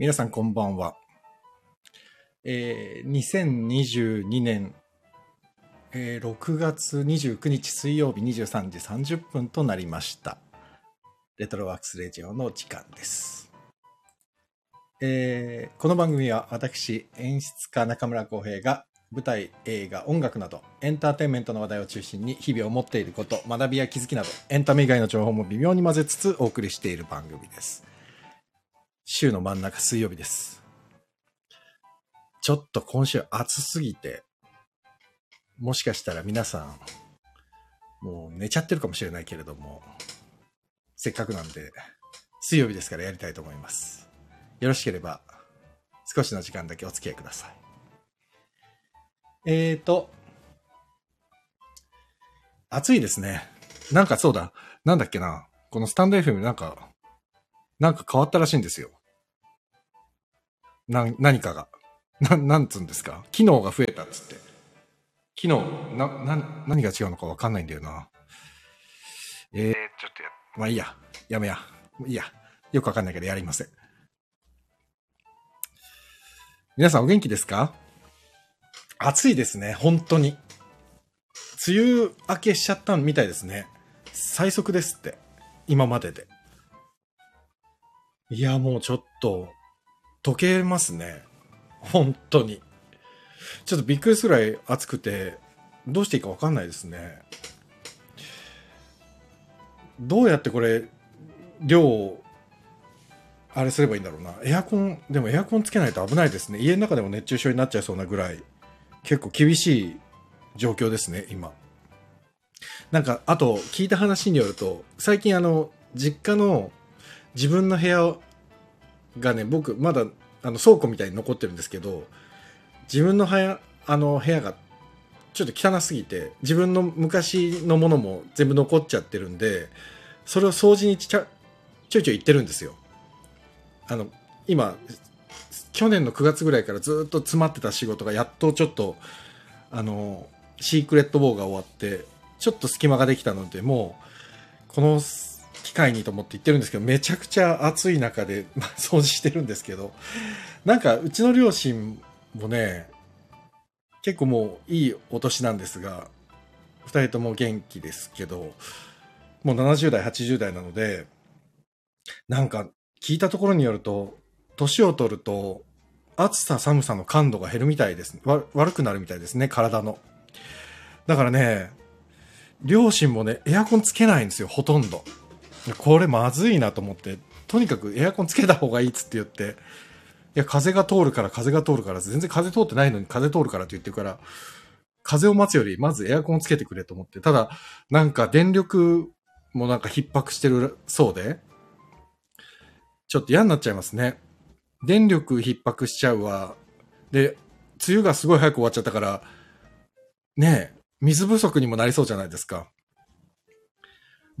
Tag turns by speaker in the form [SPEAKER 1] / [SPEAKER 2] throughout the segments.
[SPEAKER 1] 皆さんこんばんは。えー、2022年、えー、6月29日水曜日23時30分となりました。レトロワークスレジオの時間です。えー、この番組は私、演出家中村浩平が舞台、映画、音楽などエンターテインメントの話題を中心に日々思っていること、学びや気づきなどエンタメ以外の情報も微妙に混ぜつつお送りしている番組です。週の真ん中水曜日です。ちょっと今週暑すぎて、もしかしたら皆さん、もう寝ちゃってるかもしれないけれども、せっかくなんで、水曜日ですからやりたいと思います。よろしければ、少しの時間だけお付き合いください。えーと、暑いですね。なんかそうだ、なんだっけな、このスタンド FM なんか、なんか変わったらしいんですよ。な、何かが。な、なんつうんですか？機能が増えたっつって。機能、な、な、何が違うのかわかんないんだよな。えー、ちょっとや、まあいいや。やめや。いいや。よくわかんないけどやりません。皆さんお元気ですか？暑いですね。本当に。梅雨明けしちゃったみたいですね。最速ですって。今までで。いや、もうちょっと、溶けますね。本当に。ちょっとびっくりするぐらい暑くて、どうしていいかわかんないですね。どうやってこれ、量を、あれすればいいんだろうな。エアコン、でもエアコンつけないと危ないですね。家の中でも熱中症になっちゃいそうなぐらい、結構厳しい状況ですね、今。なんか、あと、聞いた話によると、最近あの、実家の自分の部屋がね、僕、まだ、あの、倉庫みたいに残ってるんですけど、自分の部屋、あの、部屋が、ちょっと汚すぎて、自分の昔のものも全部残っちゃってるんで、それを掃除にちゃちょいちょい行ってるんですよ。あの、今、去年の9月ぐらいからずっと詰まってた仕事がやっとちょっと、あの、シークレットウォーが終わって、ちょっと隙間ができたので、もう、この機会にと思って言ってるんですけど、めちゃくちゃ暑い中で、まあ、掃除してるんですけど、なんか、うちの両親もね、結構もういいお年なんですが、二人とも元気ですけど、もう70代、80代なので、なんか聞いたところによると、年を取ると、暑さ寒さの感度が減るみたいです。わ悪くなるみたいですね、体の。だからね、両親もね、エアコンつけないんですよ、ほとんど。これまずいなと思って、とにかくエアコンつけた方がいいっつって言って、いや、風が通るから、風が通るから、全然風通ってないのに風通るからって言ってるから、風を待つより、まずエアコンつけてくれと思って。ただ、なんか電力もなんか逼迫してるそうで、ちょっと嫌になっちゃいますね。電力逼迫しちゃうわ。で、梅雨がすごい早く終わっちゃったから、ねえ、水不足にもなりそうじゃないですか。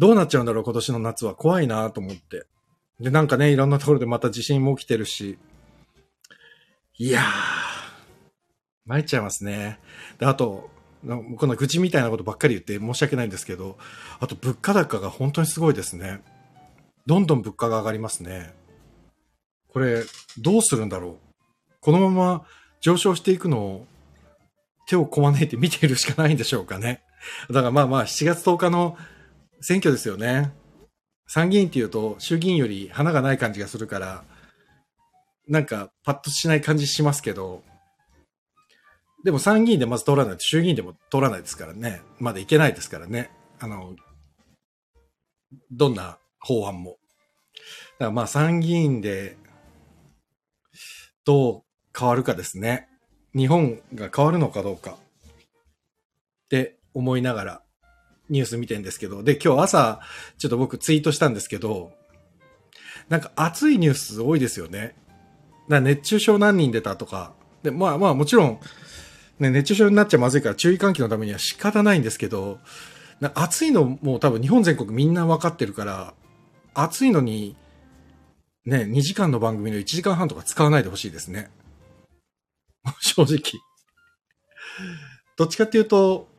[SPEAKER 1] どうなっちゃうんだろう、今年の夏は。怖いなと思って。で、なんかね、いろんなところでまた地震も起きてるし。いやー、参っちゃいますね。で、あと、この愚痴みたいなことばっかり言って申し訳ないんですけど、あと物価高が本当にすごいですね。どんどん物価が上がりますね。これ、どうするんだろう。このまま上昇していくのを手をこまねいて見ているしかないんでしょうかね。だからまあまあ7月10日の選挙ですよね。参議院っていうと衆議院より花がない感じがするから、なんかパッとしない感じしますけど、でも参議院でまず通らないと衆議院でも通らないですからね。まだいけないですからね。あの、どんな法案も。だからまあ参議院でどう変わるかですね。日本が変わるのかどうかって思いながらニュース見てんですけど、で、今日朝ちょっと僕ツイートしたんですけど、なんか熱いニュース多いですよね。だ熱中症何人出たとか、で、まあまあもちろん、ね、熱中症になっちゃまずいから注意喚起のためには仕方ないんですけど、な暑いのもう多分日本全国みんな分かってるから、暑いのに、ね、2時間の番組の1時間半とか使わないでほしいですね。正直。どっちかっていうと、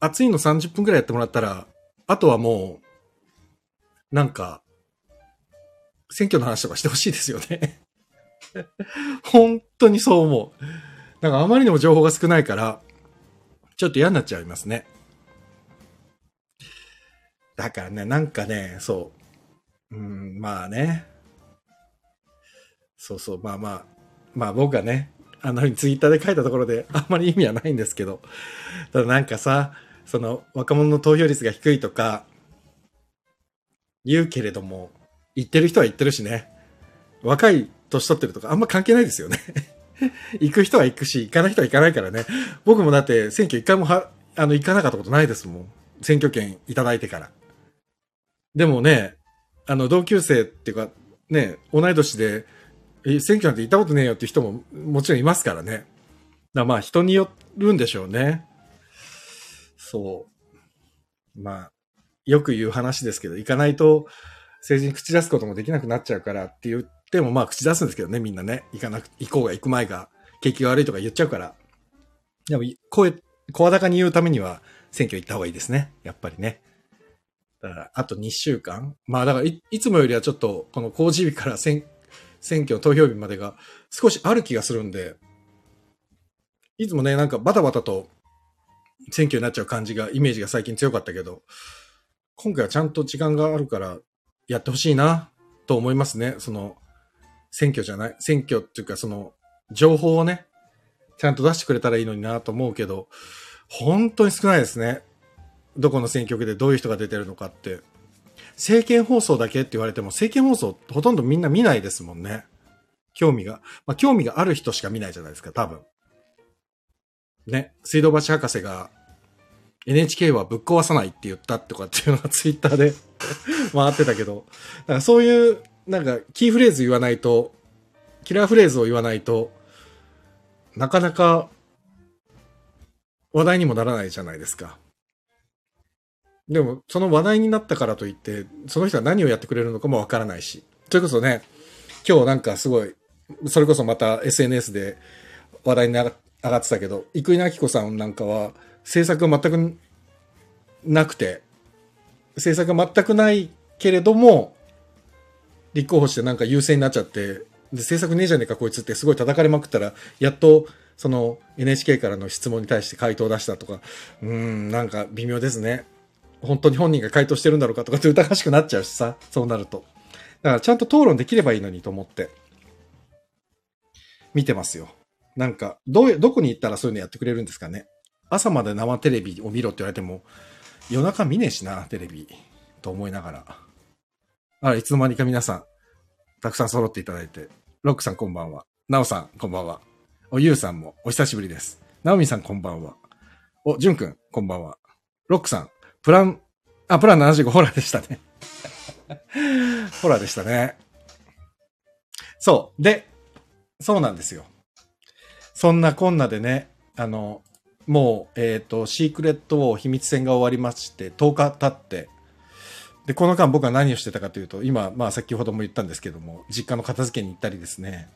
[SPEAKER 1] 暑いの30分くらいやってもらったら、あとはもう、なんか、選挙の話とかしてほしいですよね。本当にそう思う。なんかあまりにも情報が少ないから、ちょっと嫌になっちゃいますね。だからね、なんかね、そう。うん、まあね。そうそう、まあまあ、まあ僕がね、あの、ツイッターで書いたところであんまり意味はないんですけど、ただなんかさ、その若者の投票率が低いとか、言うけれども、言ってる人は言ってるしね。若い年取ってるとかあんま関係ないですよね 行く人は行くし、行かない人は行かないからね。僕もだって選挙一回もは、あの、行かなかったことないですもん。選挙権いただいてから。でもね、あの、同級生っていうか、ね、同い年で、選挙なんて行ったことねえよっていう人ももちろんいますからね。だからまあ人によるんでしょうね。そう。まあ、よく言う話ですけど、行かないと政治に口出すこともできなくなっちゃうからって言ってもまあ口出すんですけどね、みんなね。行かなく、行こうが行く前が景気が悪いとか言っちゃうから。でも、声、声高に言うためには選挙行った方がいいですね。やっぱりね。だから、あと2週間まあだからい、いつもよりはちょっと、この公示日から選、選挙投票日までが少しある気がするんで、いつもね、なんかバタバタと選挙になっちゃう感じが、イメージが最近強かったけど、今回はちゃんと時間があるからやってほしいなと思いますね。その、選挙じゃない、選挙っていうかその、情報をね、ちゃんと出してくれたらいいのになと思うけど、本当に少ないですね。どこの選挙区でどういう人が出てるのかって。政見放送だけって言われても、政見放送ほとんどみんな見ないですもんね。興味が。まあ、興味がある人しか見ないじゃないですか、多分。ね。水道橋博士が NHK はぶっ壊さないって言ったとかっていうのがツイッターで 回ってたけど、だかそういう、なんかキーフレーズ言わないと、キラーフレーズを言わないと、なかなか話題にもならないじゃないですか。でも、その話題になったからといって、その人は何をやってくれるのかもわからないし。それこそね、今日なんかすごい、それこそまた SNS で話題にな上がってたけど、生稲晃子さんなんかは、政策が全くなくて、政策が全くないけれども、立候補してなんか優勢になっちゃって、で、政策ねえじゃねえかこいつってすごい叩かれまくったら、やっとその NHK からの質問に対して回答を出したとか、うーん、なんか微妙ですね。本当に本人が回答してるんだろうかとかって疑わしくなっちゃうしさ、そうなると。だからちゃんと討論できればいいのにと思って、見てますよ。なんか、どう、どこに行ったらそういうのやってくれるんですかね？朝まで生テレビを見ろって言われても、夜中見ねえしな、テレビ。と思いながら。あら、いつの間にか皆さん、たくさん揃っていただいて。ロックさんこんばんは。ナオさんこんばんは。お、ゆうさんもお久しぶりです。ナオミさんこんばんは。お、ジュンくんこんばんは。ロックさん、プラン、あ、プラン75ホラーでしたね。ホラーでしたね。そう。で、そうなんですよ。そんなこんなでね、あの、もう、えっ、ー、と、シークレット王秘密戦が終わりまして、10日経って、で、この間僕は何をしてたかというと、今、まあ先ほども言ったんですけども、実家の片付けに行ったりですね、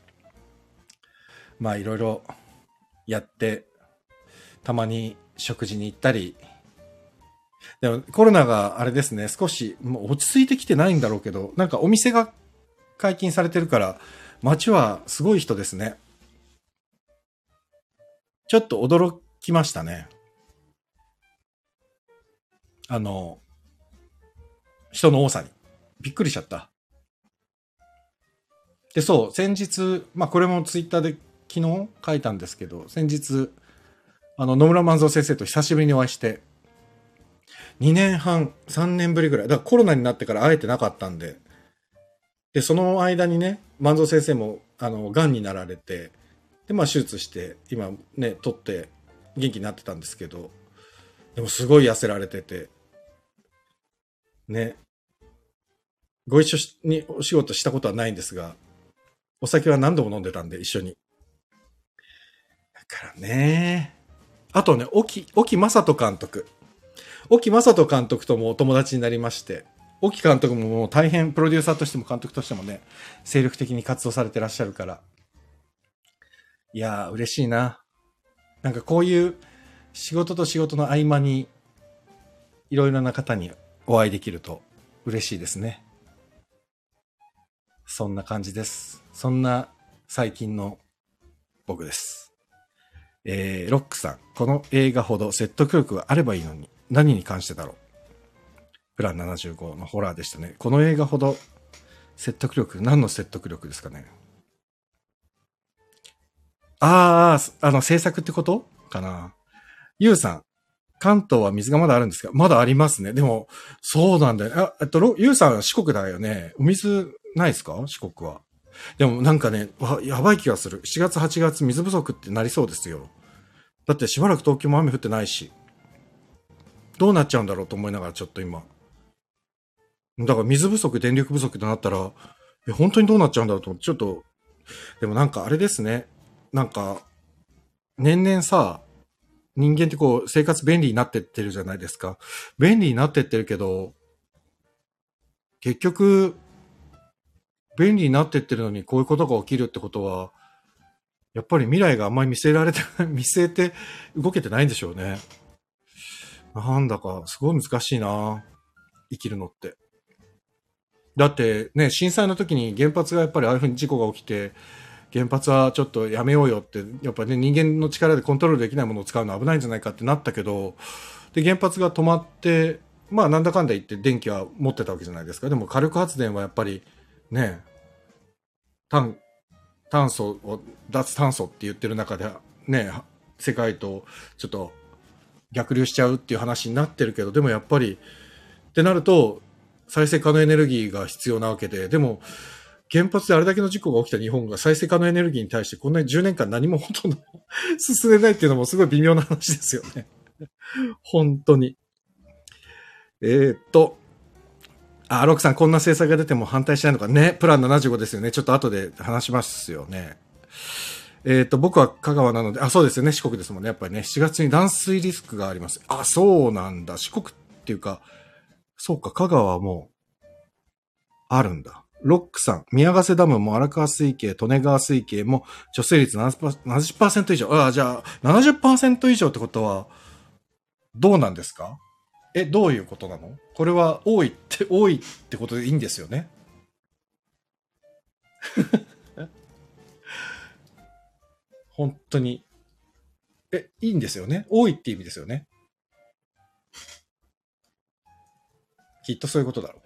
[SPEAKER 1] まあいろいろやって、たまに食事に行ったり、でもコロナがあれですね、少しもう落ち着いてきてないんだろうけど、なんかお店が解禁されてるから、街はすごい人ですね。ちょっと驚きましたね。あの、人の多さに。びっくりしちゃった。で、そう、先日、まあこれもツイッターで昨日書いたんですけど、先日、あの、野村万蔵先生と久しぶりにお会いして、2年半、3年ぶりぐらい。だからコロナになってから会えてなかったんで。で、その間にね、万蔵先生も、あの、癌になられて、で、まあ手術して、今ね、取って元気になってたんですけど、でもすごい痩せられてて、ね。ご一緒にお仕事したことはないんですが、お酒は何度も飲んでたんで、一緒に。だからね。あとね、沖、沖正人監督。沖正人監督ともお友達になりまして、沖監督ももう大変プロデューサーとしても監督としてもね、精力的に活動されてらっしゃるから。いやー、嬉しいな。なんかこういう仕事と仕事の合間に、いろいろな方にお会いできると嬉しいですね。そんな感じです。そんな最近の僕です。えー、ロックさん。この映画ほど説得力があればいいのに、何に関してだろう？プラン75のホラーでしたね。この映画ほど説得力、何の説得力ですかね？ああ、あの、制作ってこと？かな。ゆうさん。関東は水がまだあるんですか？まだありますね。でも、そうなんだよ。あ、えっと、ゆうさんは四国だよね。お水ないですか？四国は。でもなんかね、やばい気がする。7月8月水不足ってなりそうですよ。だってしばらく東京も雨降ってないし。どうなっちゃうんだろうと思いながらちょっと今。だから水不足、電力不足となったら、本当にどうなっちゃうんだろうと思って、ちょっと、でもなんかあれですね。なんか、年々さ、人間ってこう、生活便利になってってるじゃないですか。便利になってってるけど、結局、便利になってってるのにこういうことが起きるってことは、やっぱり未来があんまり見据えられて、見据えて動けてないんでしょうね。なんだか、すごい難しいな生きるのって。だってね、震災の時に原発がやっぱりああいうふうに事故が起きて、原発はちょっとやめようよって、やっぱね、人間の力でコントロールできないものを使うのは危ないんじゃないかってなったけど、で、原発が止まって、まあなんだかんだ言って電気は持ってたわけじゃないですか。でも火力発電はやっぱりね、炭、炭素を、脱炭素って言ってる中で、ね、世界とちょっと逆流しちゃうっていう話になってるけど、でもやっぱり、ってなると、再生可能エネルギーが必要なわけで、でも、原発であれだけの事故が起きた日本が再生可能エネルギーに対してこんなに10年間何もほとんど進めないっていうのもすごい微妙な話ですよね。本当に。えー、っと、あ、ロックさん、こんな政策が出ても反対しないのかね。プラン75ですよね。ちょっと後で話しますよね。えー、っと、僕は香川なので、あ、そうですよね。四国ですもんね。やっぱりね。7月に断水リスクがあります。あ、そうなんだ。四国っていうか、そうか、香川はもう、あるんだ。ロックさん、宮ヶ瀬ダムも荒川水系、利根川水系も貯水率 70%, 70以上。ああ、じゃあ、70%以上ってことは、どうなんですか？え、どういうことなの？これは多いって、多いってことでいいんですよね？本当に。え、いいんですよね？多いって意味ですよね？きっとそういうことだろう。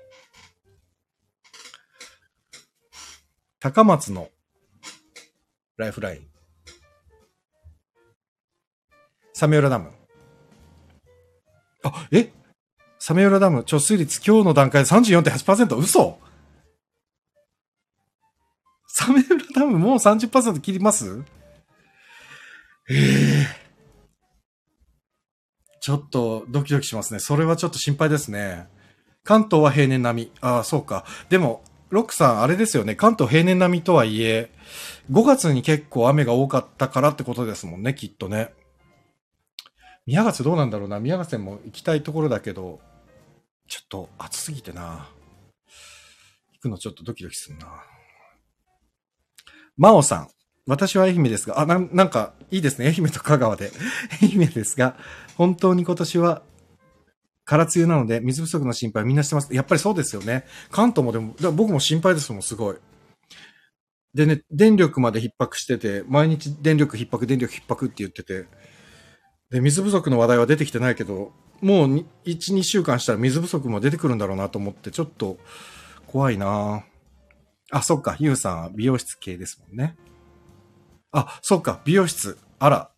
[SPEAKER 1] 高松のライフライン。サメ浦ダム。あ、え？サメ浦ダム貯水率今日の段階で34.8%嘘サメ浦ダムもう30%切ります？ええちょっとドキドキしますね。それはちょっと心配ですね。関東は平年並み。ああ、そうか。でも、ロックさん、あれですよね。関東平年並みとはいえ、5月に結構雨が多かったからってことですもんね、きっとね。宮ヶ瀬どうなんだろうな。宮ヶ瀬も行きたいところだけど、ちょっと暑すぎてな。行くのちょっとドキドキするな。真央さん。私は愛媛ですが、あ、ななんか、いいですね。愛媛と香川で。愛媛ですが、本当に今年は、空梅雨なので、水不足の心配みんなしてます。やっぱりそうですよね。関東もでも、だ僕も心配ですもん、すごい。でね、電力まで逼迫してて、毎日電力逼迫、電力逼迫って言ってて、で、水不足の話題は出てきてないけど、もう1、2週間したら水不足も出てくるんだろうなと思って、ちょっと怖いなあ、そっか、ゆうさんは美容室系ですもんね。あ、そっか、美容室。あら。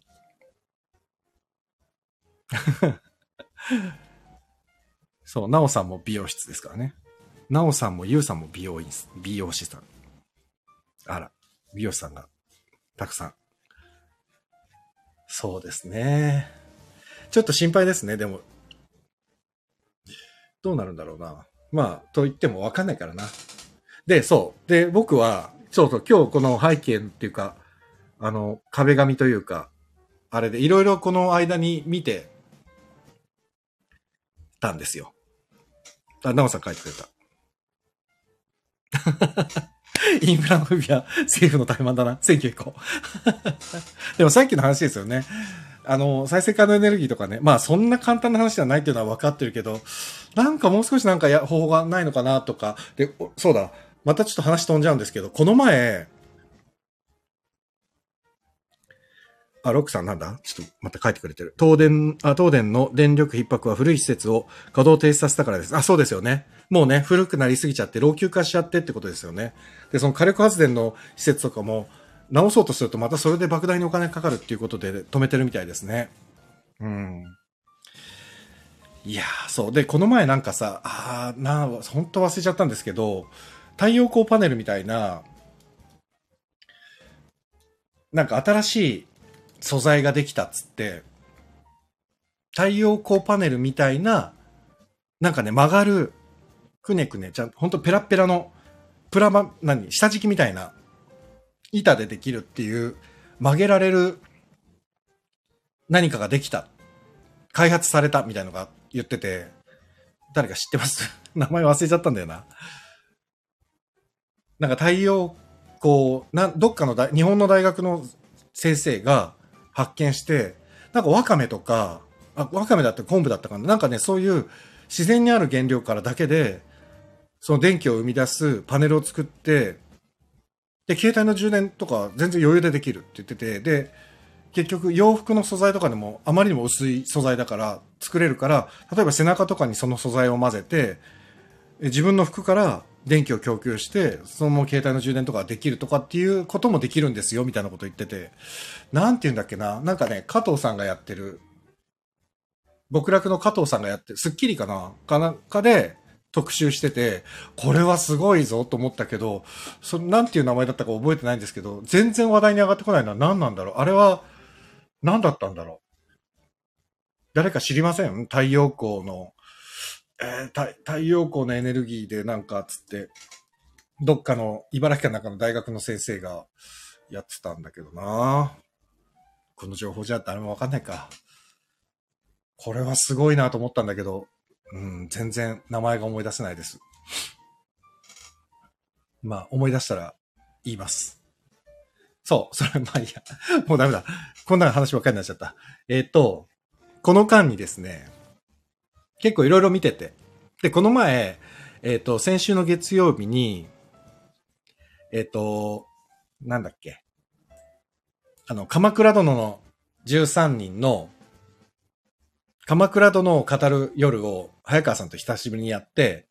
[SPEAKER 1] そう、なおさんも美容室ですからね。なおさんもゆうさんも美容院、美容師さん。あら、美容師さんがたくさん。そうですね。ちょっと心配ですね、でも。どうなるんだろうな。まあ、と言ってもわかんないからな。で、そう。で、僕は、そうそう、今日この背景っていうか、あの、壁紙というか、あれでいろいろこの間に見てたんですよ。あ、なおさん書いてくれた。インフラの不備は政府の怠慢だな。選挙行こう。でもさっきの話ですよね。あの、再生可能エネルギーとかね。まあそんな簡単な話じゃないっていうのは分かってるけど、なんかもう少しなんかや方法がないのかなとか。で、そうだ。またちょっと話飛んじゃうんですけど、この前、あ、ロックさんなんだ？ちょっとまた書いてくれてる。東電、あ、東電の電力逼迫は古い施設を稼働停止させたからです。あ、そうですよね。もうね、古くなりすぎちゃって老朽化しちゃってってことですよね。で、その火力発電の施設とかも直そうとするとまたそれで莫大にお金かかるっていうことで止めてるみたいですね。うん。いやそう。で、この前なんかさ、あー、な、本当忘れちゃったんですけど、太陽光パネルみたいな、なんか新しい素材ができたっつって、太陽光パネルみたいな、なんかね、曲がる、くねくね、ちゃんと、ほんとペラペラの、プラマ、何下敷きみたいな、板でできるっていう、曲げられる何かができた。開発されたみたいのが言ってて、誰か知ってます？名前忘れちゃったんだよな。なんか太陽光、な、どっかの大、日本の大学の先生が、発見して、なんかワカメとか、あ、ワカメだって昆布だったかな。なんかね、そういう自然にある原料からだけで、その電気を生み出すパネルを作って、で、携帯の充電とか全然余裕でできるって言ってて、で、結局洋服の素材とかでもあまりにも薄い素材だから作れるから、例えば背中とかにその素材を混ぜて、自分の服から電気を供給して、その携帯の充電とかできるとかっていうこともできるんですよ、みたいなこと言ってて。なんて言うんだっけな。なんかね、加藤さんがやってる、極楽の加藤さんがやってる、スッキリかな。かなんかで特集してて、これはすごいぞと思ったけど、そなんていう名前だったか覚えてないんですけど、全然話題に上がってこないのは何なんだろう。あれは、何だったんだろう。誰か知りません？太陽光のえー、太陽光のエネルギーでなんかつって、どっかの茨城県の中の大学の先生がやってたんだけどなこの情報じゃ誰もわかんないか。これはすごいなと思ったんだけど、うん、全然名前が思い出せないです。まあ、思い出したら言います。そう、それ、まあいいや。もうダメだ。こんな話ばっかりになっちゃった。えっ、ー、と、この間にですね、結構いろいろ見てて。で、この前、えっ、ー、と、先週の月曜日に、えっ、ー、と、なんだっけ。あの、鎌倉殿の13人の、鎌倉殿を語る夜を早川さんと久しぶりにやって、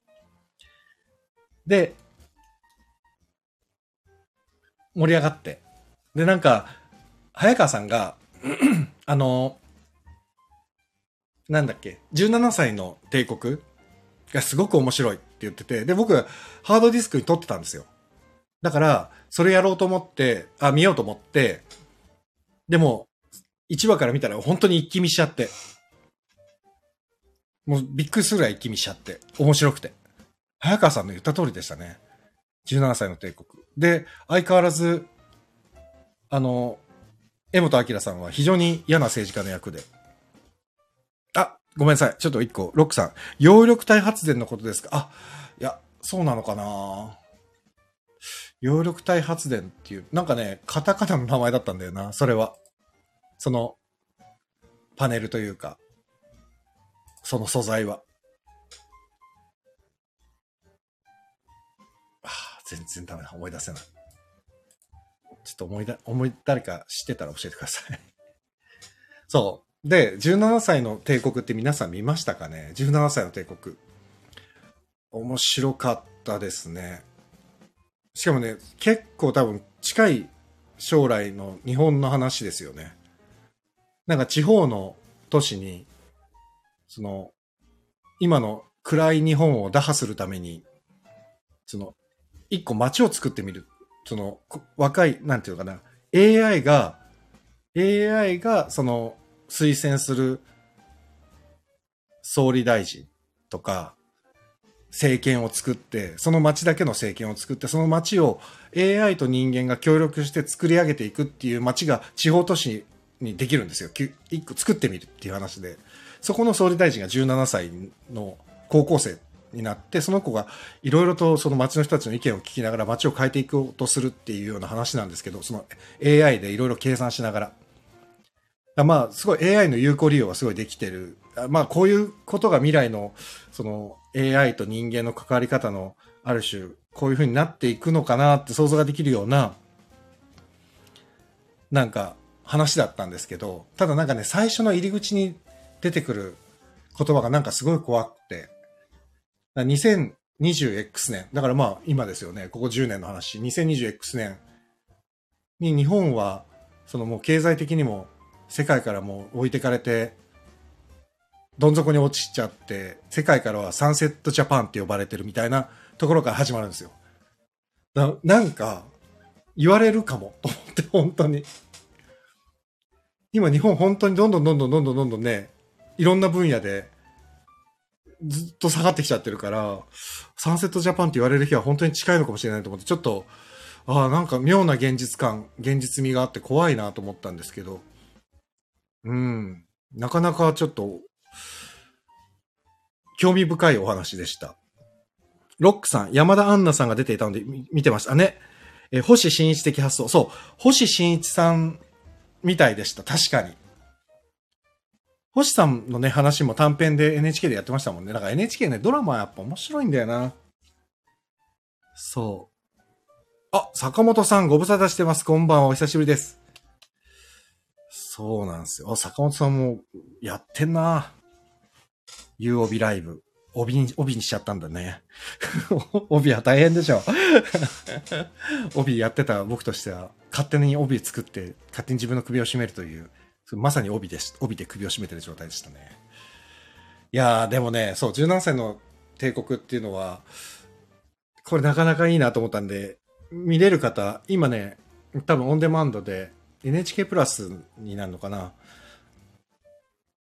[SPEAKER 1] で、盛り上がって。で、なんか、早川さんが あの、なんだっけ、17歳の帝国？がすごく面白いって言ってて、で、僕、ハードディスクに撮ってたんですよ。だから、それやろうと思って、あ、見ようと思って、でも、1話から見たら本当に一気見しちゃって。もうびっくりするぐらい一気見しちゃって。面白くて。早川さんの言った通りでしたね。17歳の帝国。で、相変わらず、あの、江本明さんは非常に嫌な政治家の役で。あごめんなさい。ちょっと一個、ロックさん。揚力体発電のことですか？あ、いや、そうなのかな？揚力体発電っていう、なんかね、カタカナの名前だったんだよな、それは。その、パネルというか、その素材は。あ全然ダメだ。思い出せない。ちょっと思いだ、思い、誰か知ってたら教えてください。そう。で、17歳の帝国って皆さん見ましたかね ?17 歳の帝国。面白かったですね。しかもね、結構多分近い将来の日本の話ですよね。なんか地方の都市に、その、今の暗い日本を打破するために、その、一個街を作ってみる。その、若い、なんていうのかな、AI が、AI が、その、推薦する総理大臣とか、政権を作って、その街だけの政権を作って、その街を AI と人間が協力して作り上げていくっていう街が地方都市にできるんですよ。一個作ってみるっていう話で。そこの総理大臣が17歳の高校生になって、その子がいろいろとその街の人たちの意見を聞きながら街を変えていこうとするっていうような話なんですけど、その AI でいろいろ計算しながら。まあ、すごい AI の有効利用はすごいできてる。まあ、こういうことが未来の、その AI と人間の関わり方のある種、こういう風になっていくのかなって想像ができるような、なんか話だったんですけど、ただなんかね、最初の入り口に出てくる言葉がなんかすごい怖くて、2020X 年、だからまあ今ですよね、ここ10年の話、2020X 年に日本は、そのもう経済的にも世界からもう置いてかれて、どん底に落ちちゃって、世界からはサンセットジャパンって呼ばれてるみたいなところから始まるんですよ。ななんか、言われるかも、と思って、本当に。今日本本当にどんどんどんどんどんどんどんどんね、いろんな分野でずっと下がってきちゃってるから、サンセットジャパンって言われる日は本当に近いのかもしれないと思って、ちょっと、ああ、なんか妙な現実感、現実味があって怖いなと思ったんですけど、うん、なかなかちょっと、興味深いお話でした。ロックさん、山田杏奈さんが出ていたので見てました。ね。え、星新一的発想。そう。星新一さんみたいでした。確かに。星さんのね、話も短編で NHK でやってましたもんね。だか NHK ね、ドラマやっぱ面白いんだよな。そう。あ、坂本さんご無沙汰してます。こんばんは。お久しぶりです。そうなんですよ。坂本さんもやってんな。u 帯ライブ。帯に、帯にしちゃったんだね。帯は大変でしょ。帯やってた僕としては、勝手に帯作って、勝手に自分の首を絞めるという、まさに帯でし、帯で首を絞めてる状態でしたね。いやー、でもね、そう、17歳の帝国っていうのは、これなかなかいいなと思ったんで、見れる方、今ね、多分オンデマンドで NHK プラスになるのかな？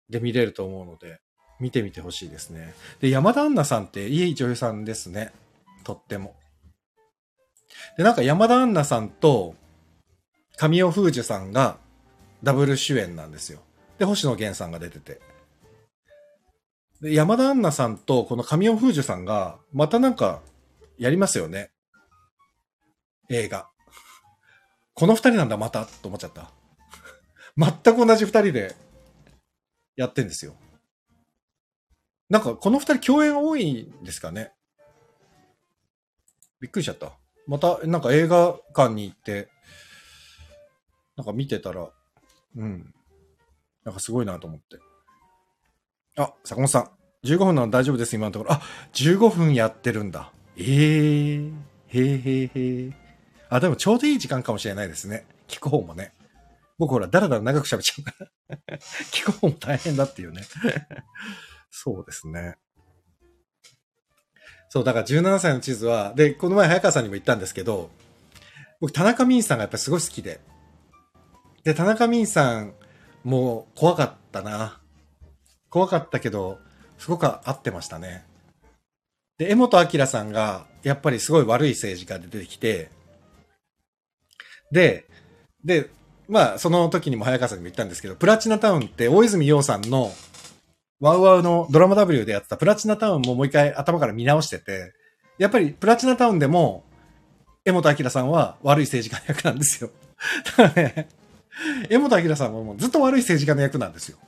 [SPEAKER 1] で見れると思うので、見てみてほしいですね。で、山田杏奈さんっていい女優さんですね。とっても。で、なんか山田杏奈さんと神尾楓珠さんがダブル主演なんですよ。で、星野源さんが出てて。で、山田杏奈さんとこの神尾楓珠さんが、またなんか、やりますよね。映画。この二人なんだ、また、と思っちゃった。全く同じ二人で、やってんですよ。なんか、この二人共演多いんですかね？びっくりしちゃった。また、なんか映画館に行って、なんか見てたら、うん。なんかすごいなと思って。あ、坂本さん。15分なの大丈夫です、今のところ。あ、15分やってるんだ。ええー、へえへえへえ。あ、でもちょうどいい時間かもしれないですね。聞く方もね。僕ほら、だらだら長く喋っちゃうから。聞く方も大変だっていうね。そうですね。そう、だから17歳の地図は、で、この前早川さんにも言ったんですけど、僕、田中泯さんがやっぱりすごい好きで。で、田中泯さんも怖かったな。怖かったけど、すごく合ってましたね。で、江本明さんが、やっぱりすごい悪い政治家で出てきて、で、で、まあ、その時にも早川さんにも言ったんですけど、プラチナタウンって大泉洋さんのワウワウのドラマ W でやってたプラチナタウンももう一回頭から見直してて、やっぱりプラチナタウンでも、江本明さんは悪い政治家の役なんですよ。だからね、江本明さんはもうずっと悪い政治家の役なんですよ。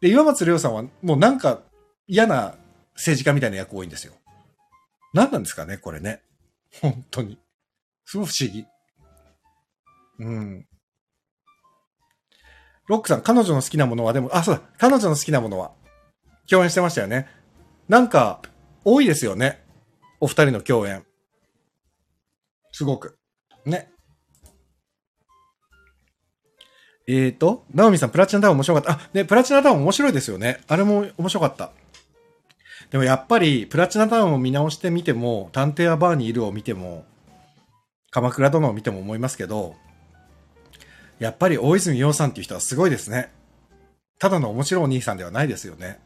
[SPEAKER 1] で、岩松亮さんはもうなんか嫌な政治家みたいな役多いんですよ。何なんですかね、これね。本当に。すごい不思議。うん。ロックさん、彼女の好きなものは？でも、あ、そうだ、彼女の好きなものは、共演してましたよね。なんか、多いですよね。お二人の共演。すごく。ね。えーと、ナオミさん、プラチナタウン面白かった。あ、ね、プラチナタウン面白いですよね。あれも面白かった。でもやっぱり、プラチナタウンを見直してみても、探偵はバーにいるを見ても、鎌倉殿を見ても思いますけど、やっぱり大泉洋さんっていう人はすごいですね。ただの面白いお兄さんではないですよね。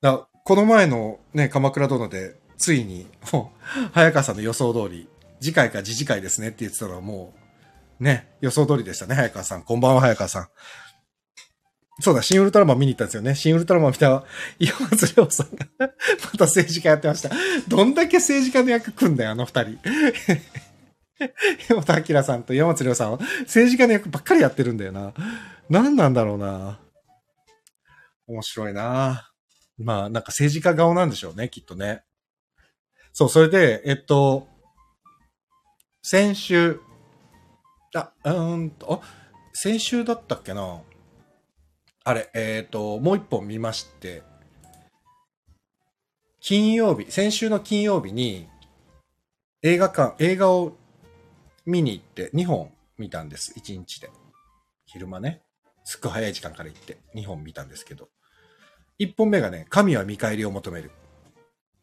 [SPEAKER 1] だこの前のね、鎌倉殿で、ついに、もう、早川さんの予想通り、次回か次次回ですねって言ってたのはもう、ね、予想通りでしたね、早川さん。こんばんは、早川さん。そうだ、新ウルトラマン見に行ったんですよね。新ウルトラマン見た岩松亮さんが また政治家やってました。どんだけ政治家の役組んだよ、あの二人。山田明さんと山松亮さんは政治家の役ばっかりやってるんだよな。何なんだろうな。面白いな。まあ、なんか政治家顔なんでしょうね、きっとね。そう、それで、えっと、先週、あ、うんと、あ、先週だったっけなあれ、えっ、と、もう一本見まして、金曜日、先週の金曜日に映画館、映画を見に行って2本見たんです。1日で。昼間ね。すっごい早い時間から行って2本見たんですけど。1本目がね、神は見返りを求める。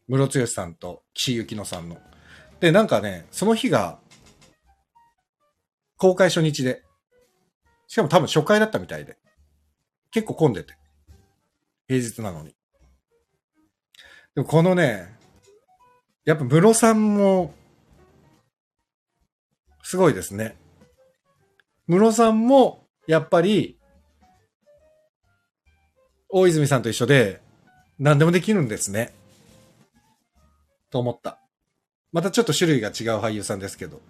[SPEAKER 1] 室剛さんと岸由紀乃さんの。で、なんかね、その日が公開初日で、しかも多分初回だったみたいで。結構混んでて。平日なのに。でもこのね、やっぱ室さんも、すごいですね。室さんも、やっぱり、大泉さんと一緒で、何でもできるんですね。と思った。またちょっと種類が違う俳優さんですけど。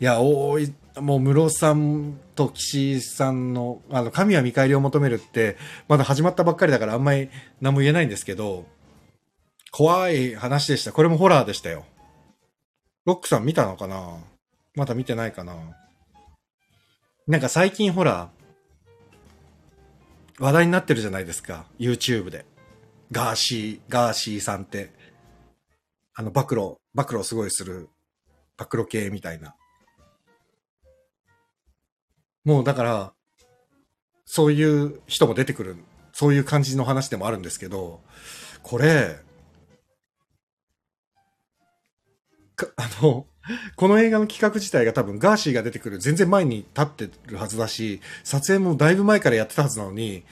[SPEAKER 1] いや、おい、もう、室さんと岸井さんの、あの、神は見返りを求めるって、まだ始まったばっかりだからあんまり何も言えないんですけど、怖い話でした。これもホラーでしたよ。ロックさん見たのかな？まだ見てないかな？なんか最近ほら、話題になってるじゃないですか。YouTube で。ガーシー、ガーシーさんって、あの、暴露、暴露すごいする、暴露系みたいな。もうだから、そういう人も出てくる、そういう感じの話でもあるんですけど、これ、あの、この映画の企画自体が多分ガーシーが出てくる全然前に立ってるはずだし、撮影もだいぶ前からやってたはずなのに、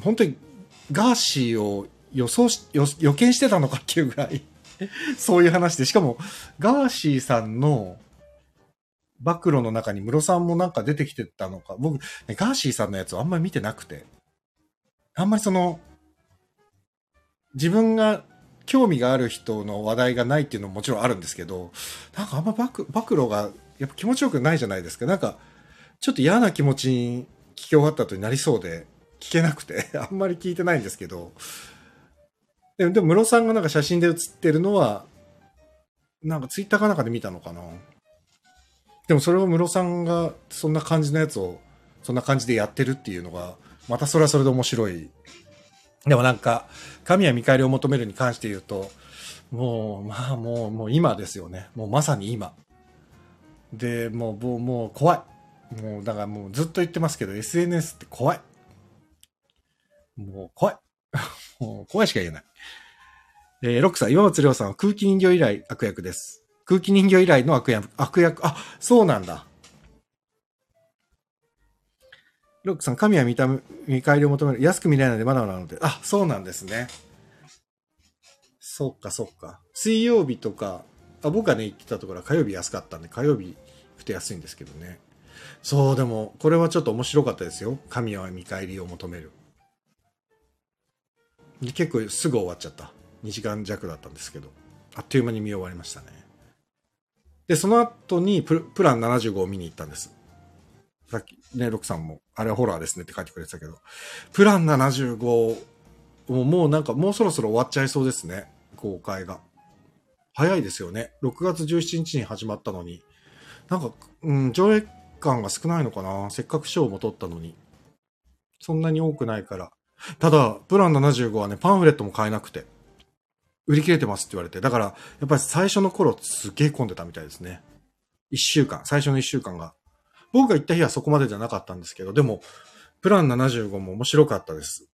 [SPEAKER 1] 本当にガーシーを予想し、予予見してたのかっていうぐらい、そういう話で、しかもガーシーさんの暴露の中にムロさんもなんか出てきてたのか、僕、ねガーシーさんのやつをあんまり見てなくて、あんまりその、自分が興味がある人の話題がないっていうのももちろんあるんですけど、なんかあんま暴露暴露がやっぱ気持ちよくないじゃないですか。なんか、ちょっと嫌な気持ちに聞き終わった後になりそうで、聞けなくて、あんまり聞いてないんですけど、でも、でも、ムロさんがなんか写真で写ってるのは、なんかツイッターかなんかで見たのかな。でもそれをムロさんがそんな感じのやつを、そんな感じでやってるっていうのが、またそれはそれで面白い。でもなんか、神は見返りを求めるに関して言うと、もう、まあもう、もう今ですよね。もうまさに今。で、もう、もう、もう怖い。もう、だからもうずっと言ってますけど、SNS って怖い。もう怖い。もう怖いしか言えない。えー、ロックさん、岩松亮さんは空気人形以来悪役です。空気人形以来の悪役、悪役、あ、そうなんだ。ロックさん、神は見た、見返りを求める。安く見れないのでまだまだなので。あ、そうなんですね。そっか、そっか。水曜日とか、あ僕がね、行ってたところは火曜日安かったんで、火曜日、ふて安いんですけどね。そう、でも、これはちょっと面白かったですよ。神は見返りを求める。で結構すぐ終わっちゃった。2時間弱だったんですけど、あっという間に見終わりましたね。で、その後にププラン75を見に行ったんです。さっきね、ロクさんも、あれはホラーですねって書いてくれてたけど、プラン75ももうなんかもうそろそろ終わっちゃいそうですね、公開が。早いですよね。6月17日に始まったのに。なんか、うん、上映感が少ないのかなせっかく賞も取ったのに。そんなに多くないから。ただ、プラン75はね、パンフレットも買えなくて。売り切れてますって言われて。だから、やっぱり最初の頃すげえ混んでたみたいですね。一週間、最初の一週間が。僕が行った日はそこまでじゃなかったんですけど、でも、プラン75も面白かったです。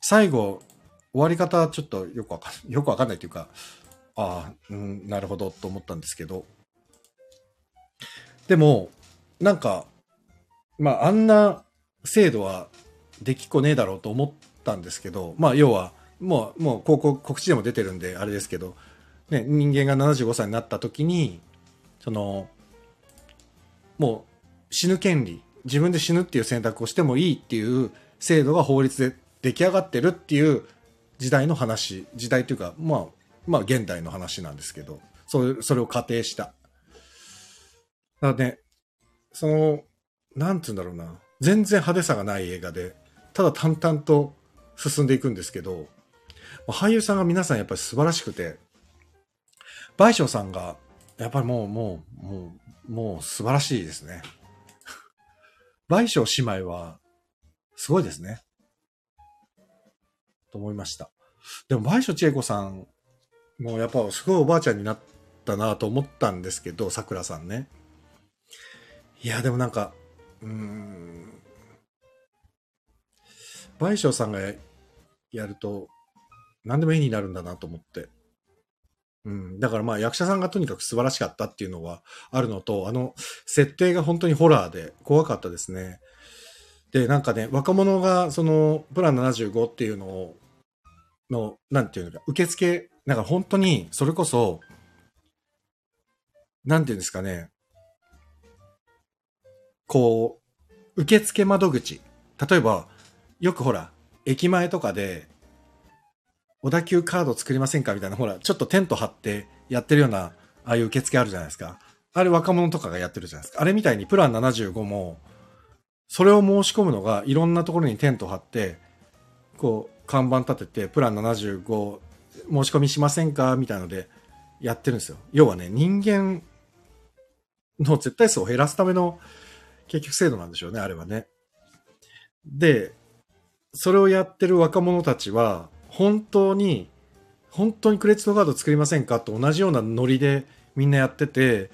[SPEAKER 1] 最後、終わり方ちょっとよくわかん、よくわかんないというか、ああ、うん、なるほどと思ったんですけど。でも、なんか、まあ、あんな制度はできっこねえだろうと思ったんですけど、まあ、要は、もう、もう、高校、告知でも出てるんで、あれですけど、ね、人間が75歳になった時に、その、もう、死ぬ権利、自分で死ぬっていう選択をしてもいいっていう制度が法律で出来上がってるっていう時代の話、時代というか、まあ、まあ、現代の話なんですけど、それ、それを仮定した。だからね、その、なんつうんだろうな、全然派手さがない映画で、ただ淡々と進んでいくんですけど、俳優さんが皆さんやっぱり素晴らしくて、倍賞さんがやっぱりもう、もう、もう、もう素晴らしいですね。倍賞姉妹は、すごいですね。と思いました。でも、倍賞千恵子さん、もうやっぱすごいおばあちゃんになったなと思ったんですけど、桜さんね。いや、でもなんか、うーん、倍賞さんがやると、何でも絵になるんだなと思って。うん。だからまあ役者さんがとにかく素晴らしかったっていうのはあるのと、あの、設定が本当にホラーで怖かったですね。で、なんかね、若者がその、プラン75っていうのを、の、なんていうのか、受付、なんか本当に、それこそ、なんていうんですかね、こう、受付窓口。例えば、よくほら、駅前とかで、小田急カード作りませんか？みたいな、ほら、ちょっとテント張ってやってるような、ああいう受付あるじゃないですか。あれ若者とかがやってるじゃないですか。あれみたいにプラン75も、それを申し込むのがいろんなところにテント張って、こう、看板立てて、プラン75申し込みしませんか？みたいのでやってるんですよ。要はね、人間の絶対数を減らすための結局制度なんでしょうね、あれはね。で、それをやってる若者たちは、本当に、本当にクレジットカード作りませんかと同じようなノリでみんなやってて、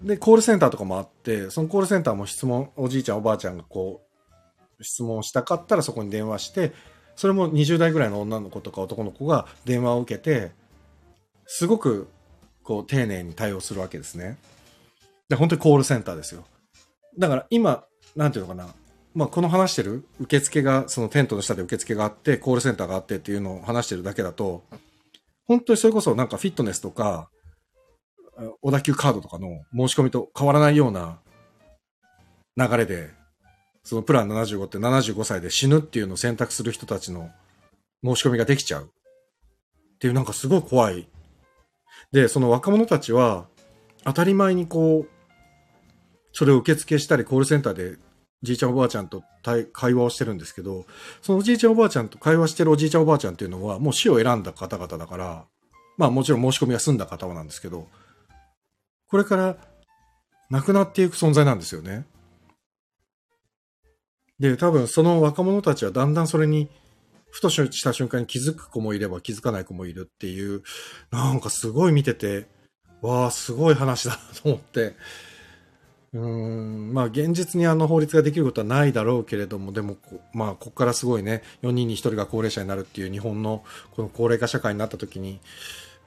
[SPEAKER 1] で、コールセンターとかもあって、そのコールセンターも質問、おじいちゃんおばあちゃんがこう、質問したかったらそこに電話して、それも20代ぐらいの女の子とか男の子が電話を受けて、すごくこう丁寧に対応するわけですね。で、本当にコールセンターですよ。だから今、なんていうのかな、まあ、この話してる受付が、そのテントの下で受付があって、コールセンターがあってっていうのを話してるだけだと、本当にそれこそなんかフィットネスとか、小田急カードとかの申し込みと変わらないような流れで、そのプラン75って75歳で死ぬっていうのを選択する人たちの申し込みができちゃう。っていうなんかすごい怖い。で、その若者たちは当たり前にこう、それを受付したりコールセンターでじいちゃんおばあちゃんと会話をしてるんですけど、そのおじいちゃんおばあちゃんと会話してるおじいちゃんおばあちゃんっていうのは、もう死を選んだ方々だから、まあもちろん申し込みが済んだ方はなんですけど、これから亡くなっていく存在なんですよね。で、多分その若者たちはだんだんそれに、ふとした瞬間に気づく子もいれば気づかない子もいるっていう、なんかすごい見てて、わあ、すごい話だなと思って、うん、まあ現実にあの法律ができることはないだろうけれども、でも、まあここからすごいね、4人に1人が高齢者になるっていう日本のこの高齢化社会になった時に、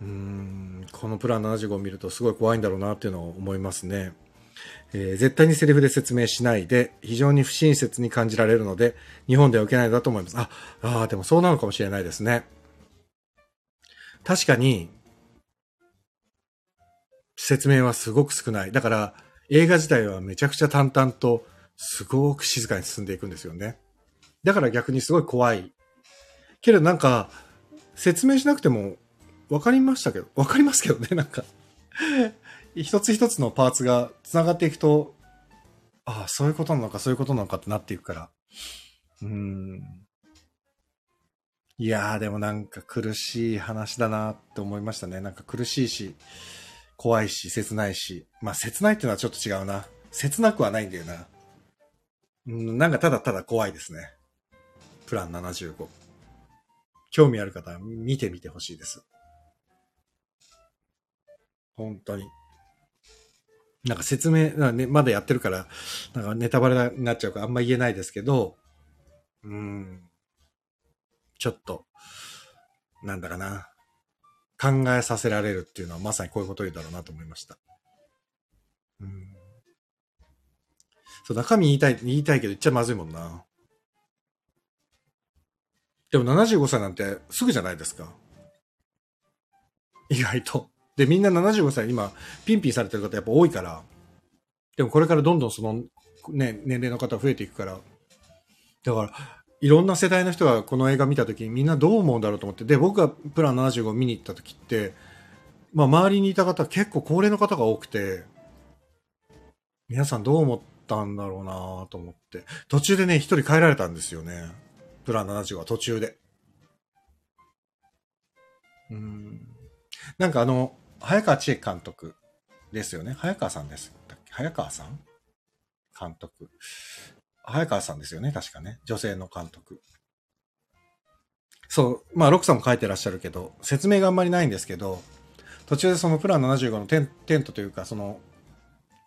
[SPEAKER 1] うん、このプラン75を見るとすごい怖いんだろうなっていうのを思いますね。えー、絶対にセリフで説明しないで、非常に不親切に感じられるので、日本では受けないだと思います。ああ、あでもそうなのかもしれないですね。確かに、説明はすごく少ない。だから、映画自体はめちゃくちゃ淡々と、すごく静かに進んでいくんですよね。だから逆にすごい怖い。けどなんか、説明しなくても分かりましたけど、分かりますけどね、なんか一つ一つのパーツが繋がっていくと、ああ、そういうことなのか、そういうことなのかってなっていくから。うん。いやー、でもなんか苦しい話だなって思いましたね。なんか苦しいし、怖いし、切ないし。まあ、切ないっていうのはちょっと違うな。切なくはないんだよな。うん、なんかただただ怖いですね。プラン75。興味ある方は見てみてほしいです。本当に。なんか説明、ね、まだやってるから、なんかネタバレになっちゃうからあんま言えないですけど、うん。ちょっと、なんだかな。考えさせられるっていうのはまさにこういうこと言うだろうなと思いました。うん。そう、中身言いたい、言いたいけど言っちゃまずいもんな。でも75歳なんてすぐじゃないですか。意外と。で、みんな75歳今、ピンピンされてる方やっぱ多いから。でもこれからどんどんその、ね、年齢の方増えていくから。だから、いろんな世代の人がこの映画見た時にみんなどう思うんだろうと思って、で、僕がプラン75を見に行った時って、まあ周りにいた方結構高齢の方が多くて、皆さんどう思ったんだろうなと思って。途中でね、一人帰られたんですよね。プラン75は途中で。うん。なんかあの、早川千恵監督ですよね。早川さんです。早川さん？監督。早川さんですよね。確かね。女性の監督。そう。まあ、ロックさんも書いてらっしゃるけど、説明があんまりないんですけど、途中でそのプラン75のテンテントというか、その、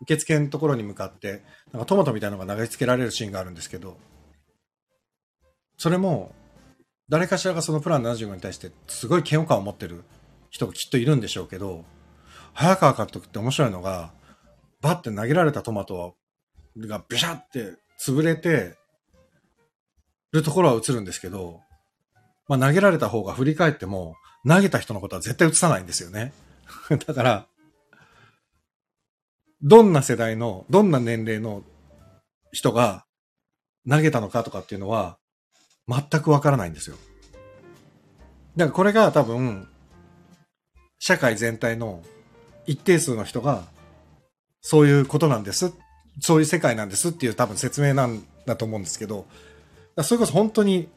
[SPEAKER 1] 受付のところに向かって、なんかトマトみたいなのが投げつけられるシーンがあるんですけど、それも、誰かしらがそのプラン75に対してすごい嫌悪感を持ってる人がきっといるんでしょうけど、早川監督って面白いのが、バッて投げられたトマトがビシャって潰れてるところは映るんですけど、まあ投げられた方が振り返っても、投げた人のことは絶対映さないんですよね。だから、どんな世代の、どんな年齢の人が投げたのかとかっていうのは、全くわからないんですよ。だからこれが多分、社会全体の一定数の人が、そういうことなんです。そういう世界なんですっていう多分説明なんだと思うんですけど、それこそ本当に